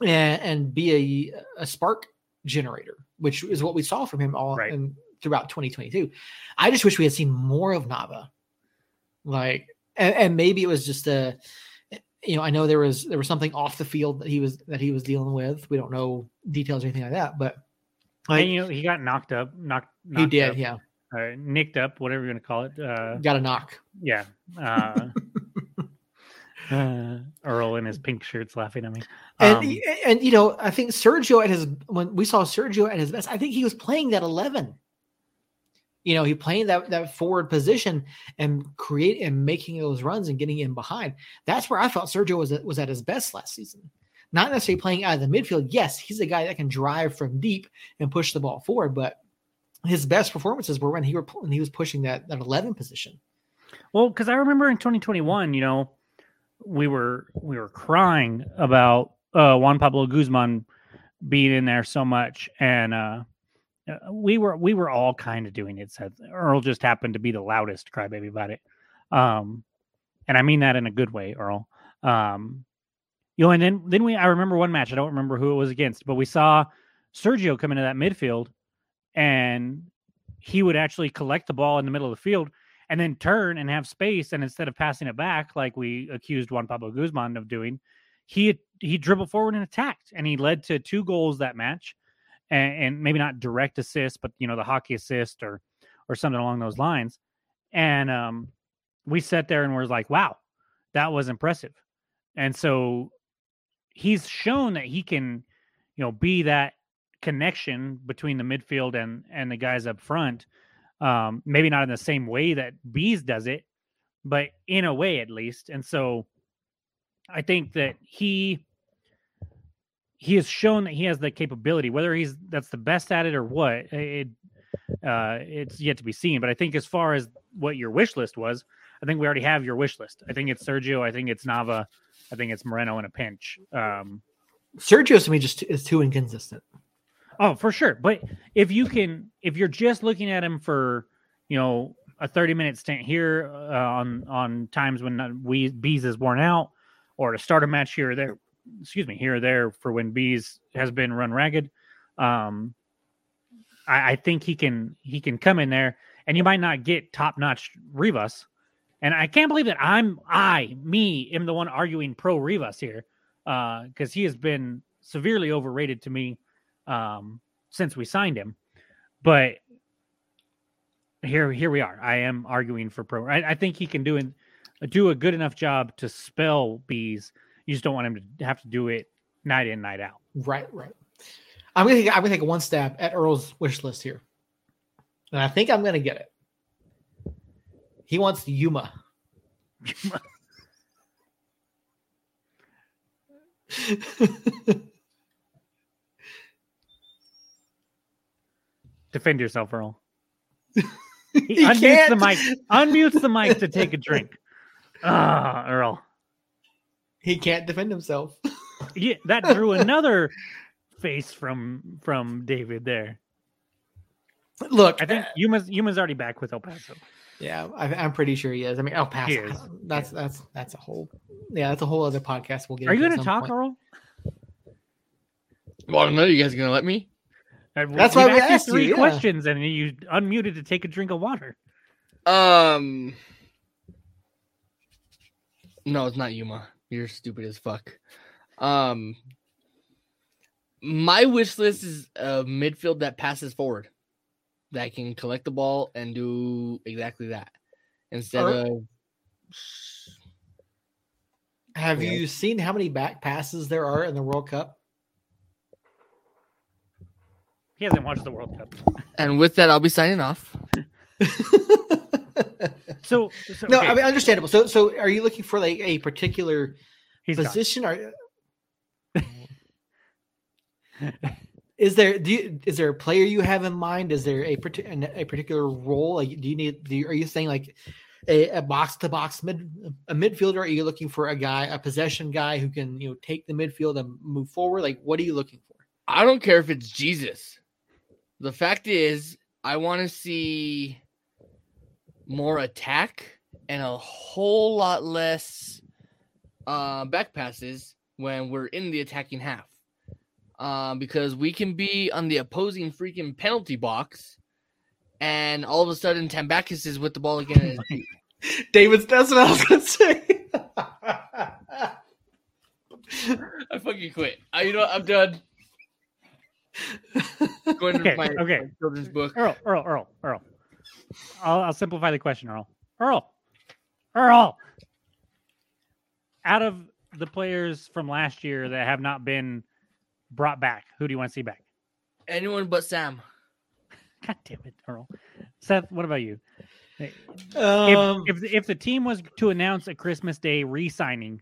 and, and be a, a spark generator, which is what we saw from him all Right. in, throughout 2022. I just wish we had seen more of Nava. Like, and, and maybe it was just a, you know, I know there was there was something off the field that he was that he was dealing with. We don't know details or anything like that, but like and you know he got knocked up knocked, he did, up, yeah, uh, nicked up whatever you're going to call it uh got a knock. yeah uh, uh, earl in his pink shirts laughing at me And Um, y- and you know, I think Sergio at his when we saw Sergio at his best, I think he was playing that eleven. You know, he playing that that forward position and create and making those runs and getting in behind. That's where I felt Sergio was at, was at his best last season. Not necessarily playing out of the midfield. Yes, he's a guy that can drive from deep and push the ball forward, but his best performances were when he were when he was pushing that that eleven position. Well, because I remember in 2021, you know, we were we were crying about uh, Juan Pablo Guzman being in there so much, and uh, uh, we were we were all kind of doing it. Said Earl just happened to be the loudest crybaby about it, um, and I mean that in a good way, Earl. Um, you know, and then then we I remember one match. I don't remember who it was against, but we saw Sergio come into that midfield, and he would actually collect the ball in the middle of the field and then turn and have space. And instead of passing it back like we accused Juan Pablo Guzman of doing, he he dribbled forward and attacked, and he led to two goals that match, and, and maybe not direct assist, but you know the hockey assist or or something along those lines. And um, we sat there and was like, "Wow, that was impressive." And so he's shown that he can, you know, be that connection between the midfield and and the guys up front um, maybe not in the same way that Bees does it, but in a way at least. And so I think that he he has shown that he has the capability, whether he's that's the best at it or what, it uh, it's yet to be seen. But I think as far as what your wish list was, I think we already have your wish list. I think it's Sergio. I think it's Nava. I think it's Moreno in a pinch. Um, Sergio to me just is too inconsistent. Oh, for sure. But if you can, if you're just looking at him for, you know, a 30 minute stint here uh, on on times when uh, we bees is worn out, or to start a match here or there, excuse me, here or there for when bees has been run ragged, um, I, I think he can he can come in there, and you might not get top notch Rivas. And I can't believe that I'm I me am the one arguing pro Rivas here, Uh because he has been severely overrated to me um, since we signed him. But here here we are. I am arguing for pro. I, I think he can do an, do a good enough job to spell bees. You just don't want him to have to do it night in night out. Right, right. I'm gonna take, I'm gonna take one stab at Earl's wish list here, and I think I'm gonna get it. He wants Yuma. Yuma. Defend yourself, Earl. he He unmutes can't. the mic. Unmutes the mic to take a drink. Ah, Earl. He can't defend himself. Yeah, that drew another face from from David there. Look, I think Yuma's Yuma's already back with El Paso. Yeah, I, I'm pretty sure he is. I mean, El Paso. That's that's that's a whole. Yeah, that's a whole other podcast. We'll get. Are you going to talk, point. Earl? Well, I don't know. You guys gonna let me? That's why we asked asked you you, three yeah. questions, and you unmuted to take a drink of water. Um. No, it's not Yuma. You're stupid as fuck. Um. My wish list is a midfield that passes forward, that can collect the ball and do exactly that, instead Alright. of. Have Yeah. you seen how many back passes there are in the World Cup? He hasn't watched the World Cup. And with that, I'll be signing off. So, so no, okay, I mean understandable. So, so are you looking for like a particular he's gone. position? Or is there do you, is there a player you have in mind? Is there a a particular role? Like, do you need? Do you, are you saying like a, box to box mid a midfielder? Are you looking for a guy, a possession guy who can you know take the midfield and move forward? Like, what are you looking for? I don't care if it's Jesus. The fact is, I want to see more attack and a whole lot less uh, back passes when we're in the attacking half. Uh, because we can be on the opposing freaking penalty box, and all of a sudden Tambakis is with the ball again. and- David's that's what I was gonna say. I fucking quit. I, you know, what? I'm done. Going Okay, to my, okay. my children's book. Earl, Earl, Earl, Earl. I'll, I'll simplify the question, Earl. Earl, Earl. Out of the players from last year that have not been brought back, who do you want to see back? Anyone but Sam. God damn it, Earl. Seth, what about you? If, Um, if if the team was to announce a Christmas Day re-signing,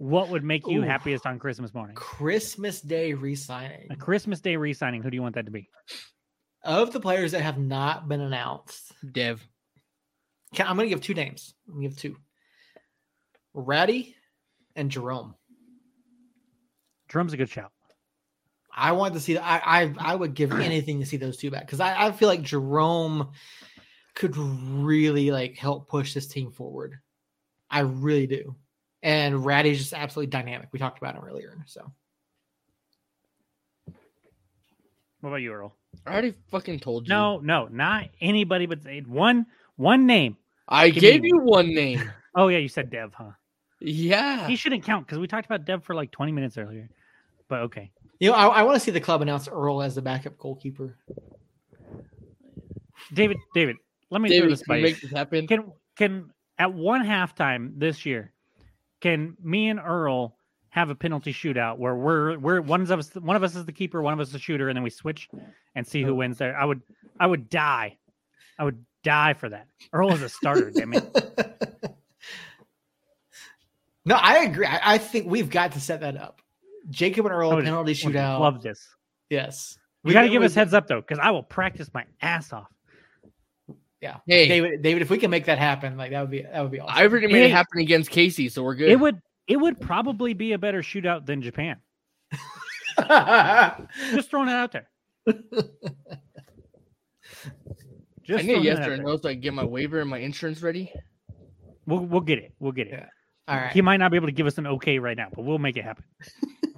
what would make you Ooh. happiest on Christmas morning? Christmas Day re-signing A Christmas Day re-signing. Who do you want that to be? of the players that have not been announced. Dev. Can- I'm going to give two names. I'm going to give two. Ratty and Jerome. Drum's a good shout. I want to see that. I, I I would give anything to see those two back because I, I feel like Jerome could really like help push this team forward. I really do. And Ratty's just absolutely dynamic. We talked about him earlier. So What about you, Earl? I already fucking told you. No, no, not anybody but say one one name. I Give gave me you one name. Oh yeah, you said Dev, huh? Yeah. He shouldn't count because we talked about Dev for like 20 minutes earlier. But okay. you know, I, I want to see the club announce Earl as the backup goalkeeper. David, David, let me throw David, this can by we you. make this happen? Can can at one halftime this year, can me and Earl have a penalty shootout where we're we're one of us one of us is the keeper, one of us is the shooter, and then we switch and see who wins there? I would I would die. I would die for that. Earl is a starter, damn it. no, I agree. I, I think we've got to set that up. Jacob and Earl would- penalty shootout. Love this. yes. we got to give us heads up though, because I will practice my ass off. Yeah. Hey, David, David, if we can make that happen, like that would be that would be awesome. I already made Hey. it happen against Casey, so we're good. It would it would probably be a better shootout than Japan. Just throwing it out there. I Just need throwing it out yes or no so I can get my waiver and my insurance ready. We'll we'll get it. We'll get it. Yeah. All right. He might not be able to give us an okay right now, but we'll make it happen.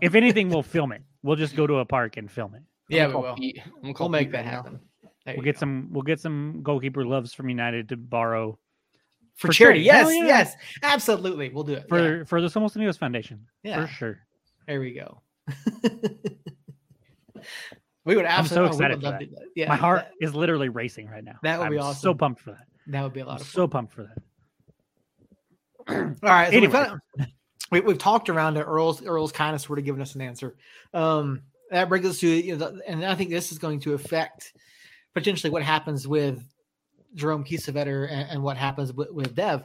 if anything, we'll film it. We'll just go to a park and film it. Yeah, we will. Pete. I'm gonna call We'll make Pete that right now. Happen. There We'll get go. some. We'll get some goalkeeper loves from United to borrow for, for charity. charity. Yes, yeah. yes, absolutely. We'll do it. for yeah. for the Somos Unidos Foundation Yeah. for sure. There we go. we would I'm absolutely. so oh, excited would for love to that. do that. Yeah, My heart That, is literally racing right now. that would be I'm So awesome. pumped for that. that would be a lot I'm of fun. so pumped for that. All right. So Anyway. we've, kinda- we, we've talked around it. Earl's Earl's kind of sort of given us an answer. Um, that brings us to you know, the, and I think this is going to affect potentially what happens with Jerome Kiesewetter and, and what happens with, with Dev.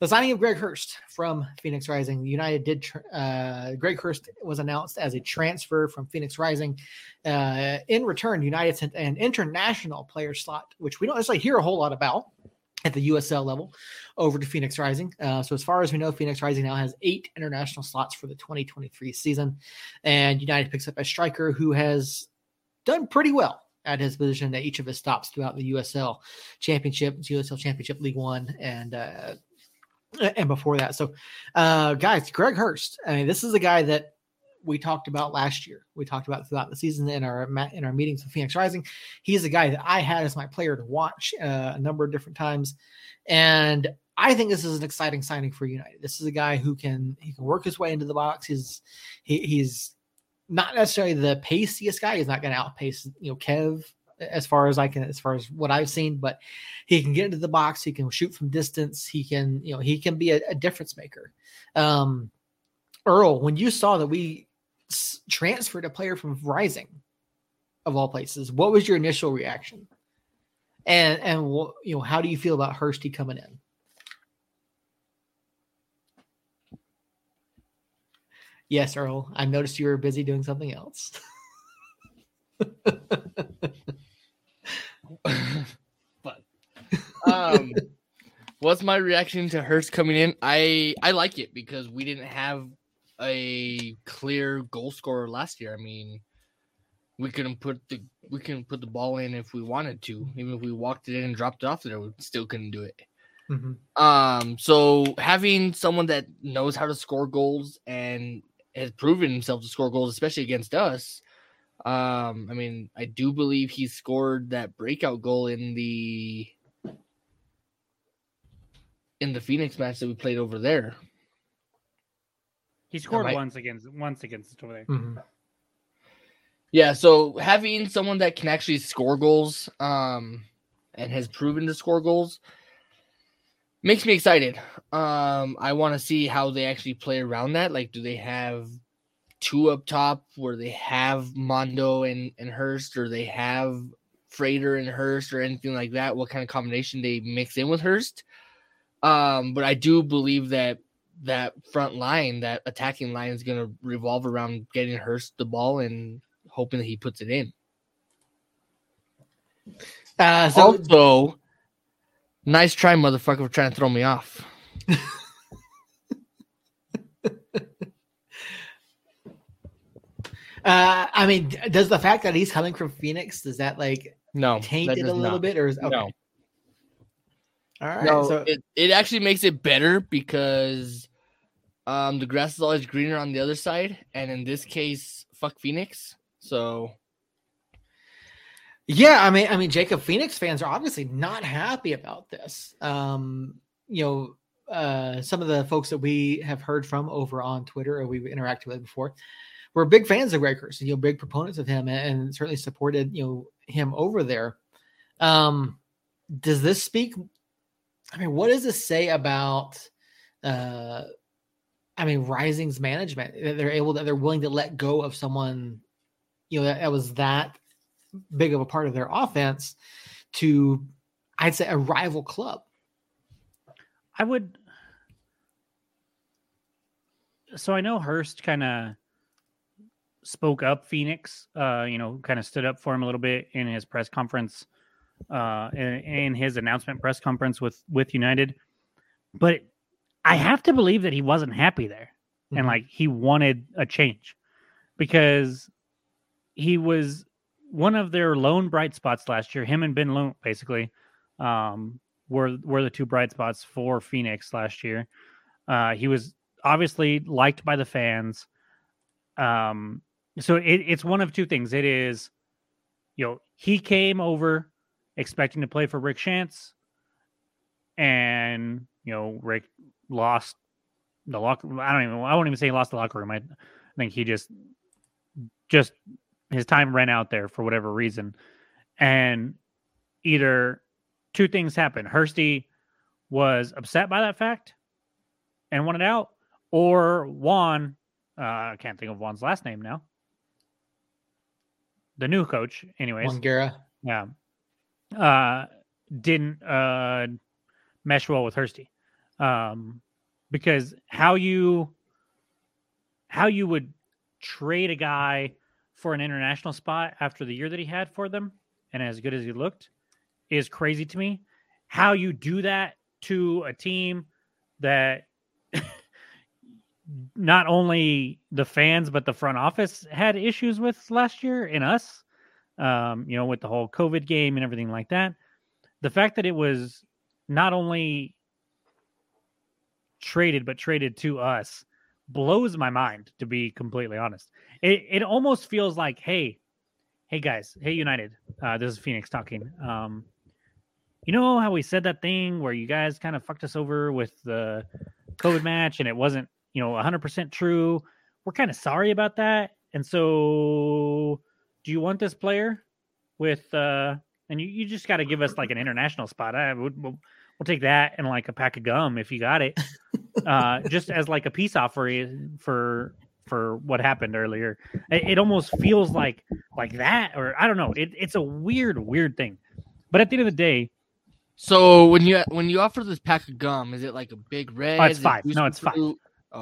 The signing of Greg Hurst from Phoenix Rising. United did. Uh, Greg Hurst was announced as a transfer from Phoenix Rising. Uh, in return, United sent an international player slot, which we don't necessarily hear a whole lot about at the USL level, over to Phoenix Rising. Uh, so as far as we know, Phoenix Rising now has eight international slots for the 2023 season, and United picks up a striker who has done pretty well at his position at each of his stops throughout the USL Championship, USL Championship League One, and uh, and before that. So, uh, guys, Greg Hurst. I mean, this is a guy that we talked about last year. We talked about throughout the season in our in our meetings with Phoenix Rising. He's a guy that I had as my player to watch uh, a number of different times, and I think this is an exciting signing for United. This is a guy who can he can work his way into the box. He's he, he's not necessarily the paciest guy. He's not going to outpace you know Kev as far as I can as far as what I've seen, but he can get into the box. He can shoot from distance. He can you know he can be a, a difference maker. Um, Earl, when you saw that we s- transferred a player from Rising, of all places, what was your initial reaction? And and you know, how do you feel about Hursty coming in? Yes, Earl. I noticed you were busy doing something else. but um what's my reaction to Hurst coming in? I I like it because we didn't have a clear goal scorer last year. I mean, we couldn't put the we couldn't put the ball in if we wanted to. Even if we walked it in and dropped it off there, we still couldn't do it. Um, so having someone that knows how to score goals and has proven himself to score goals, especially against us. Um, I mean, I do believe he scored that breakout goal in the in the Phoenix match that we played over there. He scored might- once against once against us over there. Mm-hmm. Yeah, so having someone that can actually score goals, um, and has proven to score goals makes me excited. Um, I want to see how they actually play around that. Like, do they have two up top where they have Mondo and, and Hurst, or they have Frater and Hurst, or anything like that? What kind of combination they mix in with Hurst? Um, but I do believe that that front line, that attacking line, is going to revolve around getting Hurst the ball and hoping that he puts it in. Uh, so also, nice try, motherfucker, for trying to throw me off. Uh, I mean, does the fact that he's coming from Phoenix does that like No, taint it a little not. bit, or is okay? No. All right. no, so it, it actually makes it better because um the grass is always greener on the other side, and in this case, fuck Phoenix. So yeah, I mean, I mean, Jacob Phoenix fans are obviously not happy about this. Um, you know, uh, some of the folks that we have heard from over on Twitter or we've interacted with before, we're big fans of Hurst, you know, big proponents of him, and, and certainly supported you know him over there. Um, does this speak? I mean, what does this say about? Uh, I mean, Rising's management. that They're able that they're willing to let go of someone, you know, that, that was that big of a part of their offense to, I'd say, a rival club. I would. So I know Hurst kind of spoke up Phoenix, uh, you know, kind of stood up for him a little bit in his press conference, uh, in, in his announcement press conference with with United. But I have to believe that he wasn't happy there, and Mhm. like he wanted a change because he was one of their lone bright spots last year. Him and Ben Lone, basically, um, were were the two bright spots for Phoenix last year. Uh, he was obviously liked by the fans. Um, so it, it's one of two things. It is you know, he came over expecting to play for Rick Schantz, and you know, Rick lost the locker. I don't even. I won't even say he lost the locker room. I think he just, just his time ran out there for whatever reason, and either two things happened. Hursty was upset by that fact and wanted out, or Juan. Uh, I can't think of Juan's last name now. The new coach, anyways. Juan Guerra. Yeah. Uh, didn't uh, mesh well with Hursty. Um, because how you how you would trade a guy for an international spot after the year that he had for them and as good as he looked is crazy to me. How you do that to a team that not only the fans but the front office had issues with last year in us, um, you know, with the whole COVID game and everything like that. The fact that it was not only traded but traded to us blows my mind to be completely honest. It it almost feels like, hey, hey guys, hey United, uh, this is Phoenix talking. Um, you know how we said that thing where you guys kind of fucked us over with the COVID match and it wasn't, you know, 100% true. We're kind of sorry about that. And so do you want this player with uh and you, you just got to give us like an international spot. I would we'll, we'll take that and like a pack of gum if you got it. uh just as like a peace offering for for what happened earlier. It, it, almost feels like like that, or I don't know. It, it's a weird, weird thing. But at the end of the day, so when you when you offer this pack of gum, is it like a big red? Oh, it's five. No, it's five. Oh,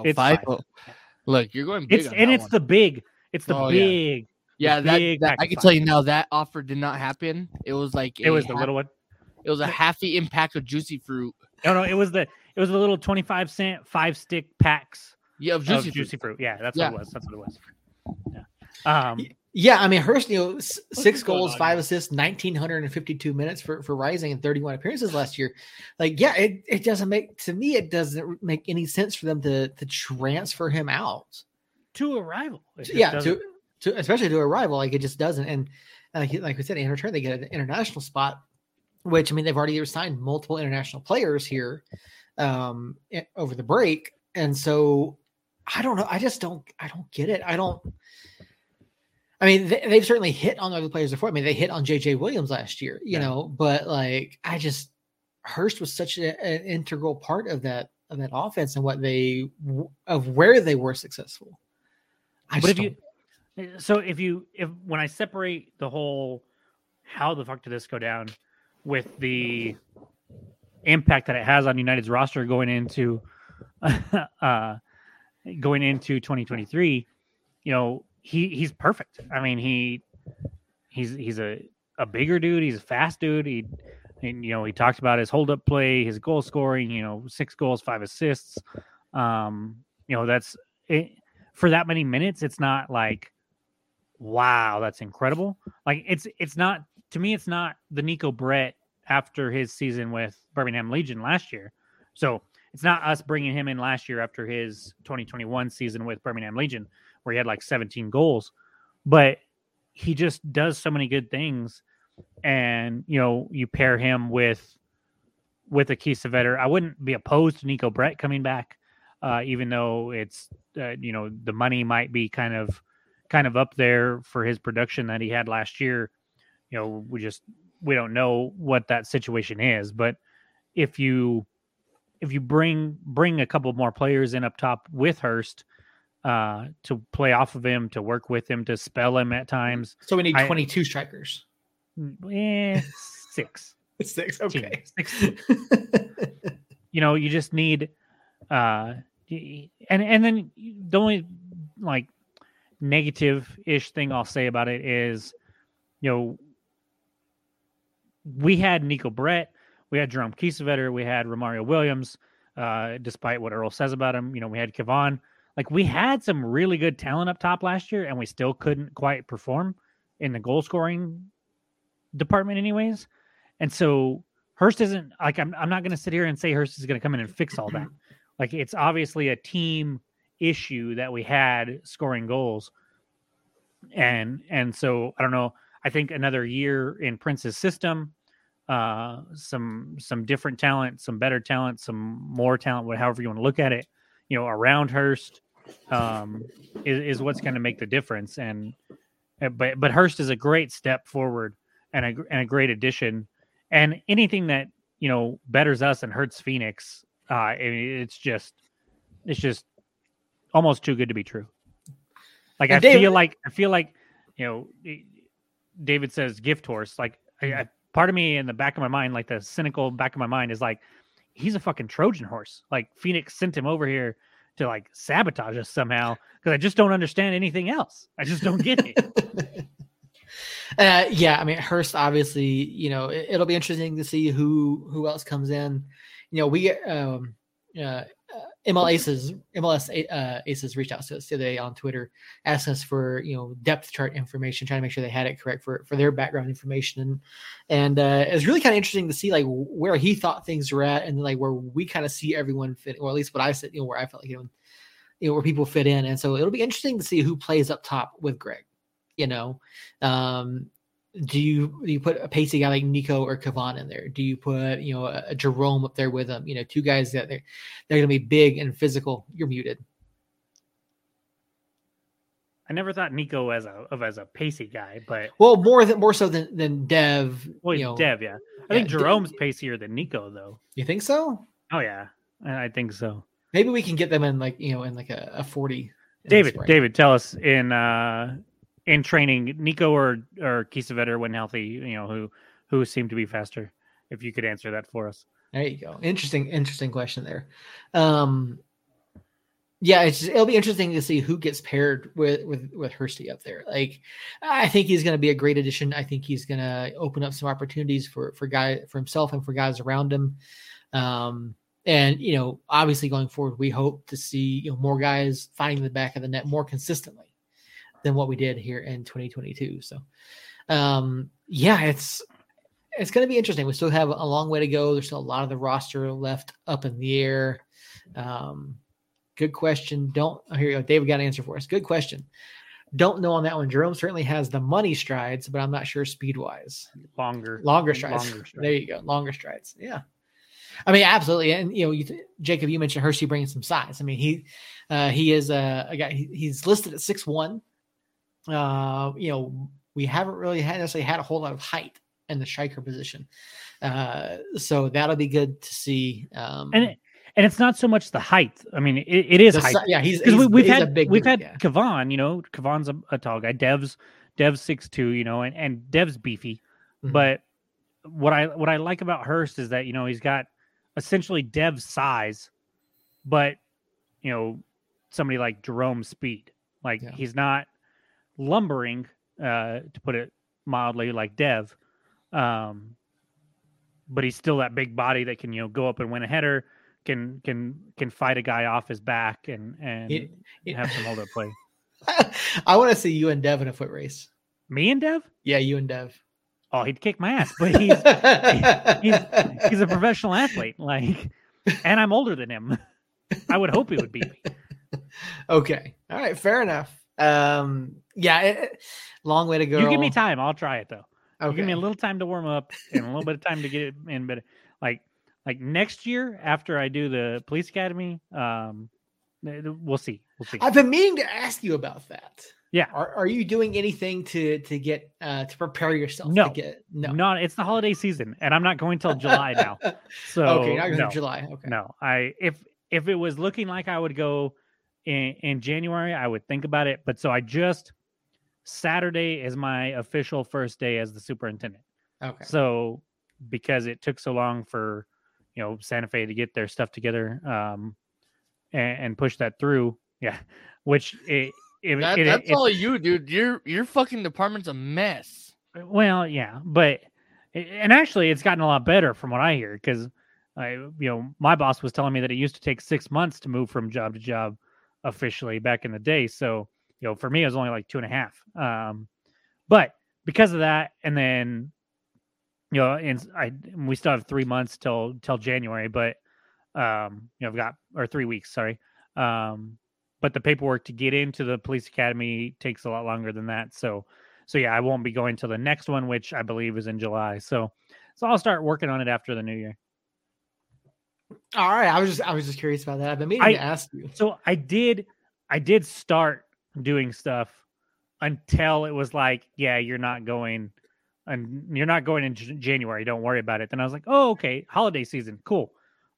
it's five? five. Oh. Look, you're going big. It's and it's one. the big. It's the Oh, big. yeah. the That, big that I can tell you now. That offer did not happen. It was like It was the half- little one. It was a half the impact of juicy fruit. No, no, it was the it was the little twenty five cent five stick packs Yeah, of of juicy, juicy, fruit. fruit. Yeah, that's Yeah. what it was. That's what it was. Yeah. Um. Yeah, I mean Hurst, you know, six goals, on five here? assists, nineteen hundred and fifty-two minutes for for Rising and thirty-one appearances last year. Like, yeah, it, it doesn't make to me it doesn't make any sense for them to to transfer him out. To a rival. Yeah, doesn't- to to especially to a rival, like it just doesn't. And, and like like we said, in return they get an international spot, which I mean they've already signed multiple international players here um over the break, and so I don't know. I just don't. I don't get it. I don't. I mean, they, they've certainly hit on other players before. I mean, they hit on JJ Williams last year, you Yeah. know, but like I just Hurst was such a, an integral part of that of that offense and what they of where they were successful. I but if you eh, so if you if when I separate the whole how the fuck did this go down with the impact that it has on United's roster going into uh going into 2023, you know, he he's perfect. I mean, he he's he's a a bigger dude, he's a fast dude. He and, you know, he talked about his hold up play, his goal scoring, you know, six goals, five assists. Um, you know, that's it, for that many minutes, it's not like, wow, that's incredible. Like it's it's not to me, it's not the Neco Brett after his season with Birmingham Legion last year. So it's not us bringing him in last year after his 2021 season with Birmingham Legion, where he had like 17 goals, but he just does so many good things. And you know, you pair him with with a Kiesewetter. I wouldn't be opposed to Neco Brett coming back uh, even though it's uh, you know the money might be kind of kind of up there for his production that he had last year. You know, we just we don't know what that situation is, but if you if you bring bring a couple more players in up top with Hurst uh, to play off of him, to work with him, to spell him at times, so we need I- 22 strikers. eh, six. Six. Okay. six you know you just need uh and and then the only like negative ish thing i'll say about it is you know we had neco brett we had jerome kiesewetter we had romario williams uh despite what earl says about him you know we had Kevaughn. like we had some really good talent up top last year and we still couldn't quite perform in the goal scoring department anyways and so Hurst isn't like I'm I'm not going to sit here and say Hurst is going to come in and fix all that. Like it's obviously a team issue that we had scoring goals. And and so I don't know. I think another year in Prince's system, uh, some some different talent, some better talent, some more talent, however you want to look at it, you know, around Hurst um, is, is what's going to make the difference. And uh, but but Hurst is a great step forward and a and a great addition. And anything that you know betters us and hurts Phoenix, uh, it's just it's just almost too good to be true. Like and I David, feel like I feel like you know David says gift horse. Like I, I, part of me in the back of my mind, like the cynical back of my mind, is like he's a fucking Trojan horse. Like Phoenix sent him over here to like sabotage us somehow because I just don't understand anything else. I just don't get it. uh, yeah, I mean Hurst. Obviously, you know it, will be interesting to see who who else comes in. You know, we get um, uh, ML Aces, MLS uh, Aces reached out to us today on Twitter, asked us for you know depth chart information, trying to make sure they had it correct for for their background information, and and uh, it was really kind of interesting to see like where he thought things were at, and like where we kind of see everyone fit, or at least what I said, you know, where I felt like you know, you know where people fit in, and so it'll be interesting to see who plays up top with Greg, you know, um, do you do you put a pacey guy like Neco or Kevaughn in there? Do you put you know a, a Jerome up there with them? You know, two guys that they're they're going to be big and physical. You're muted. I never thought Neco as a of as a pacey guy, but well, more than more so than than Dev. Well, you know, Dev, yeah. I yeah, think Jerome's Dev, pacier than Nico, though. You think so? Oh yeah, I think so. Maybe we can get them in like you know in like a, a forty. David, David, tell us in uh in training, Neco or or Kiesewetter when healthy, you know, who who seemed to be faster? If you could answer that for us. There you go. Interesting, interesting question there. Um, yeah, it's just, it'll be interesting to see who gets paired with with with Hursty up there. Like, I think he's going to be a great addition. I think he's going to open up some opportunities for for guy for himself and for guys around him. Um, and you know, obviously going forward, we hope to see you know more guys finding the back of the net more consistently than what we did here in 2022. So, um, yeah, it's it's going to be interesting. We still have a long way to go. There's still a lot of the roster left up in the air. Um, good question. Don't oh, here you go. David got an answer for us. Good question. Don't know on that one. Jerome certainly has the money strides, but I'm not sure speed wise. Longer, longer strides. Longer strides. There you go. Longer strides. Yeah. I mean, absolutely. And you know, you, Jacob, you mentioned Hursty bringing some size. I mean, he uh, he is a, a guy. He, he's listed at six one uh, you know, we haven't really had necessarily had a whole lot of height in the striker position. Uh, so that'll be good to see. Um, and it, and it's not so much the height. I mean, it, it is height. Yeah, he's because we, have had we've had yeah. Kevaughn. You know, Kevaughn's a, a, tall guy. Dev's Dev's six two. You know, and and Dev's beefy. Mm-hmm. But what I what I like about Hurst is that you know he's got essentially Dev's size, but you know somebody like Jerome speed. Like yeah. he's not lumbering, uh, to put it mildly, like Dev. Um, but he's still that big body that can you know go up and win a header, can can can fight a guy off his back and and it, it, have some hold up play. I want to see you and Dev in a foot race. Me and Dev? Yeah, you and Dev. Oh, he'd kick my ass, but he's he's, he's a professional athlete. Like, and I'm older than him. I would hope he would beat me. Okay, all right, fair enough. Um, yeah, it, long way to go. You give me time, I'll try it though. Okay. You give me a little time to warm up and a little bit of time to get it in. But like, like next year after I do the police academy, um, we'll see. We'll see. I've been meaning to ask you about that. Yeah. Are, are you doing anything to to get uh to prepare yourself? No, get, no, not. It's the holiday season, and I'm not going till July now. So okay, not going no, July. Okay, no. I if if it was looking like I would go in, in January, I would think about it. But so I just Saturday is my official first day as the superintendent. Okay. So because it took so long for you know Santa Fe to get their stuff together um, and, and push that through, yeah. Which it, it, that, it, that's all you, dude. Your your fucking department's a mess. Well, yeah, but and actually, it's gotten a lot better from what I hear because I, you know, my boss was telling me that it used to take six months to move from job to job officially back in the day. So, you know, for me, it was only like two and a half. Um, but because of that, and then, you know, and I we still have three months till till January, but um, you know, I've got or three weeks, sorry. Um, but the paperwork to get into the police academy takes a lot longer than that. So so yeah, I won't be going to the next one, which I believe is in July. So so I'll start working on it after the new year. All right. I was just I was just curious about that. I've been meaning I- to ask you. So I did I did start doing stuff until it was like, yeah, you're not going and you're not going in J- January. Don't worry about it. Then I was like, oh, okay, holiday season, cool.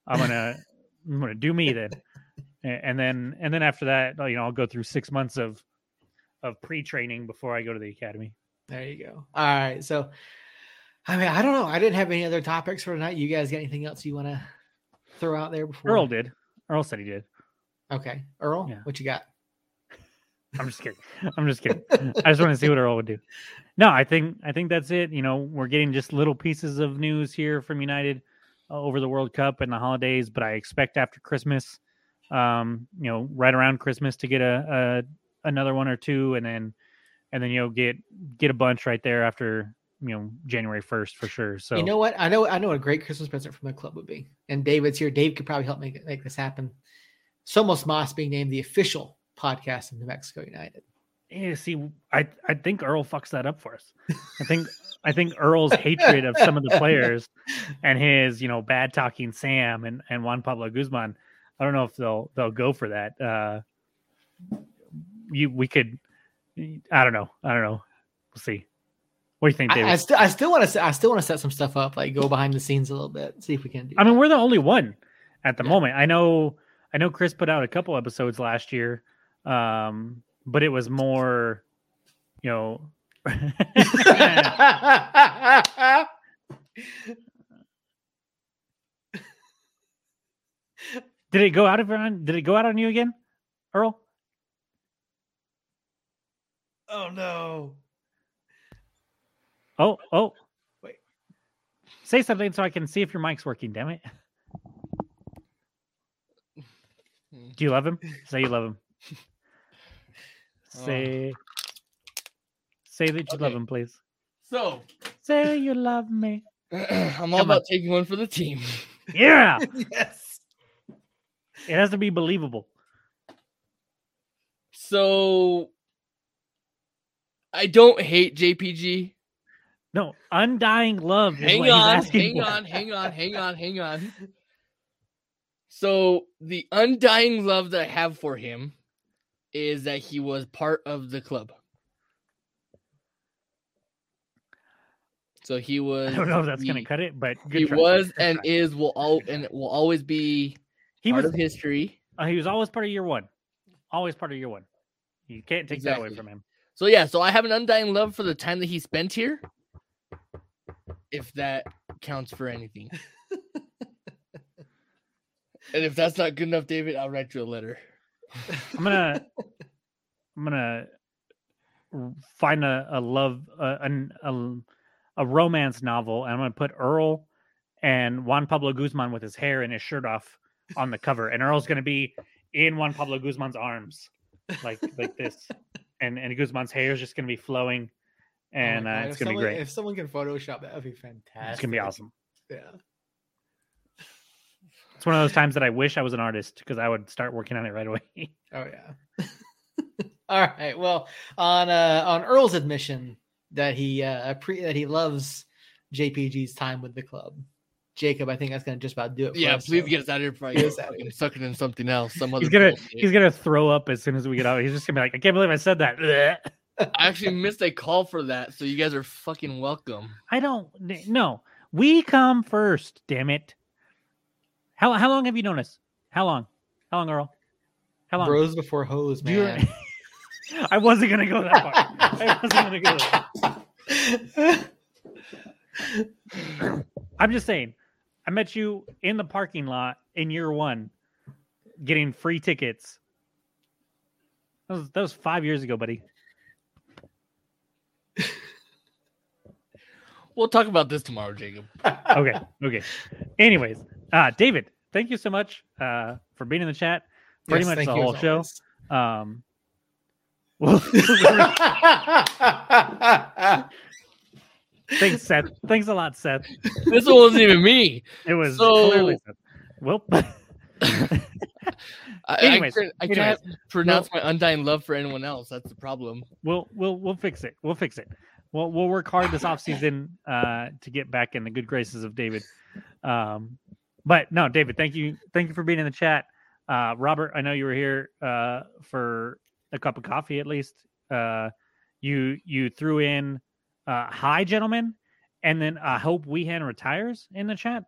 I'm gonna I'm gonna do me then. And then and then after that, you know, I'll go through six months of of pre training before I go to the academy. There you go. All right. So I mean, I don't know. I didn't have any other topics for tonight. You guys got anything else you want to throw out there before Earl did. Earl said he did. Okay. Earl, Yeah. what you got? I'm just kidding. I'm just kidding. I just want to see what Earl would do. No, I think I think that's it. You know, we're getting just little pieces of news here from United uh, over the World Cup and the holidays, but I expect after Christmas, um, you know, right around Christmas to get a, a another one or two, and then and then you know get get a bunch right there after you know January first for sure. So You know what? I know I know what a great Christmas present from the club would be. And David's here. Dave could probably help make make this happen. Somos Mas being named the official podcast of New Mexico United. Yeah, see, I I think Earl fucks that up for us. I think I think Earl's hatred of some of the players and his, you know, bad talking Sam and and Juan Pablo Guzman. I don't know if they'll they'll go for that. Uh you we could I don't know. I don't know. We'll see. What do you think, David? I, I, I, st- I still want to I still want to set some stuff up, like go behind the scenes a little bit, see if we can do. I mean, we're the only one at the Yeah. moment. moment. I know I know Chris put out a couple episodes last year. Um, but it was more, you know. Did it go out of on? Did it go out on you again, Earl? oh no! Oh, oh. Wait. Say something so I can see if your mic's working. Damn it! Do you love him? Say you love him. Say, say that you love him, please. So Say you love me. I'm all Come on. about taking one for the team. Yeah, yes. it has to be believable. So I don't hate JPG. No, undying love. Hang on, hang for. on, hang on, hang on, hang on. So the undying love that I have for him is that he was part of the club. So he was. I don't know if that's the- gonna cut it, but good He try. was and try. is will all and will always be He part was. of history. uh, he was always part of year one. Always part of year one. You can't take that away from him. So yeah, so I have an undying love for the time that he spent here. If that counts for anything. and if that's not good enough, David, I'll write you a letter. I'm gonna I'm gonna find a, a love uh, an, a a romance novel and I'm gonna put Earl and Juan Pablo Guzman with his hair and his shirt off on the cover and Earl's gonna be in Juan Pablo Guzman's arms like like this and and Guzman's hair is just gonna be flowing and Oh uh, it's if gonna be someone- great. If someone can Photoshop that, would be fantastic. It's gonna be awesome. Yeah. It's one of those times that I wish I was an artist because I would start working on it right away. Oh yeah. All right. Well, on uh on Earl's admission that he uh pre- that he loves JPG's time with the club. Jacob, I think that's gonna just about do it. For Yeah, us, please so- get us out of here before I Get get us fucking sucking in something else. Some other he's gonna bullshit. he's gonna throw up as soon as we get out. He's just gonna be like, I can't believe I said that. Blech. I actually missed a call for that, so you guys are fucking welcome. I don't no. We come first, damn it. How how long have you known us? How long? How long, Earl? How long? Bros before hoes, Do you- man. I wasn't gonna go that far. I wasn't gonna go that far. I'm just saying. I met you in the parking lot in year one, getting free tickets. That was that was five years ago, buddy. We'll talk about this tomorrow, Jacob. okay okay anyways uh david thank you so much uh for being in the chat pretty Yes, much thank the you, whole show always. um well, thanks seth thanks a lot seth this one wasn't even me. it was So- clearly seth well I, Anyways, I, can't- I anyways, can't pronounce my undying love for anyone else. That's the problem. we'll we'll we'll fix it. We'll fix it. We'll we'll work hard this offseason uh to get back in the good graces of David. Um but no, David, thank you. Thank you for being in the chat. Uh Robert, I know you were here uh for a cup of coffee at least. Uh you you threw in uh hi gentlemen and then I hope Wehan retires in the chat.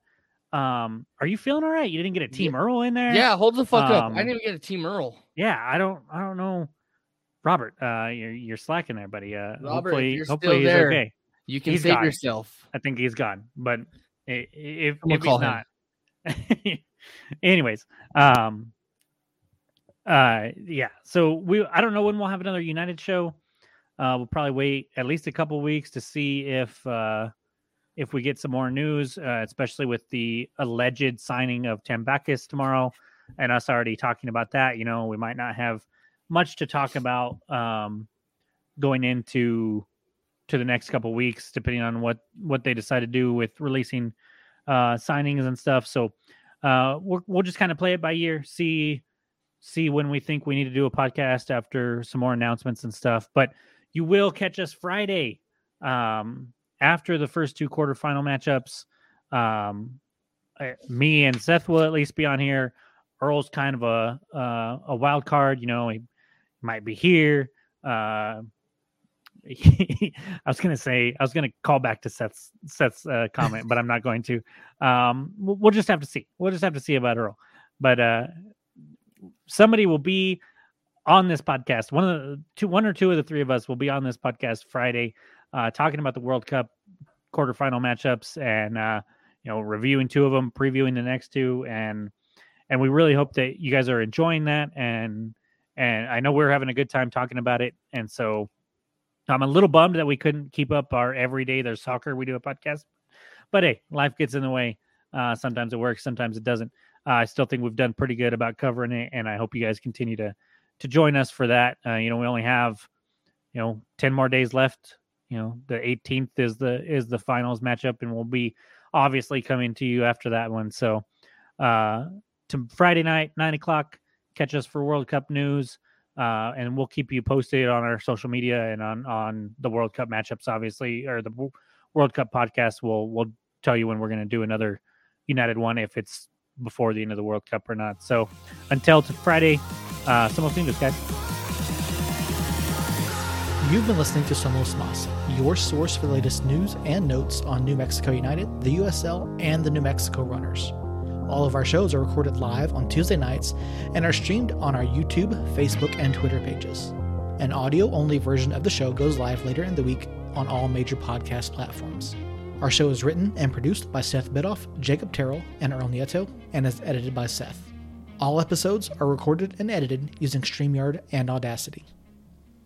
Um are you feeling all right? You didn't get a team Earl in there? Yeah, hold the fuck up. I Um, didn't even get a Team Earl. Yeah, I don't I don't know. Robert, uh you're you're slacking there, buddy. Uh Robert, hopefully you're hopefully still he's there, okay. You can He's save gone. yourself. I think he's gone. But if, if call he's him. not, anyways, um, uh, yeah. So we, I don't know when we'll have another United show. Uh, we'll probably wait at least a couple weeks to see if uh, if we get some more news, uh, especially with the alleged signing of Tambakis tomorrow, and us already talking about that. You know, we might not have much to talk about um, going into to the next couple weeks, depending on what what they decide to do with releasing uh, signings and stuff. So uh, we'll we'll just kind of play it by year, see see when we think we need to do a podcast after some more announcements and stuff. But you will catch us Friday um, after the first two quarterfinal matchups. Um, uh, me and Seth will at least be on here. Earl's kind of a uh, a wild card, you know. He might be here. Uh, I was gonna say I was gonna call back to Seth's Seth's uh, comment, but I'm not going to. Um, we'll, just have to see. We'll just have to see about Earl. But uh, somebody will be on this podcast. One of the two, one or two of the three of us will be on this podcast Friday, uh, talking about the World Cup quarterfinal matchups and uh, you know reviewing two of them, previewing the next two, and and we really hope that you guys are enjoying that and and I know we're having a good time talking about it, and so I'm a little bummed that we couldn't keep up our everyday there's soccer we do a podcast, but hey, life gets in the way. Uh, sometimes it works, sometimes it doesn't. Uh, I still think we've done pretty good about covering it, and I hope you guys continue to to join us for that. Uh, you know, we only have you know 10 more days left. You know, the 18th is the is the finals matchup, and we'll be obviously coming to you after that one. So, uh, to Friday night, nine o'clock, catch us for World Cup news. Uh, and we'll keep you posted on our social media and on on the World Cup matchups, obviously, or the World Cup podcast. We'll we'll tell you when we're going to do another United one if it's before the end of the World Cup or not. So until Friday, uh, somos lindos, guys. You've been listening to Somos Mas, your source for the latest news and notes on New Mexico United, the USL, and the New Mexico Runners. All of our shows are recorded live on Tuesday nights and are streamed on our YouTube, Facebook, and Twitter pages. An audio only version of the show goes live later in the week on all major podcast platforms. Our show is written and produced by Seth Bidoff, Jacob Terrell, and Earl Nieto, and is edited by Seth. All episodes are recorded and edited using StreamYard and Audacity.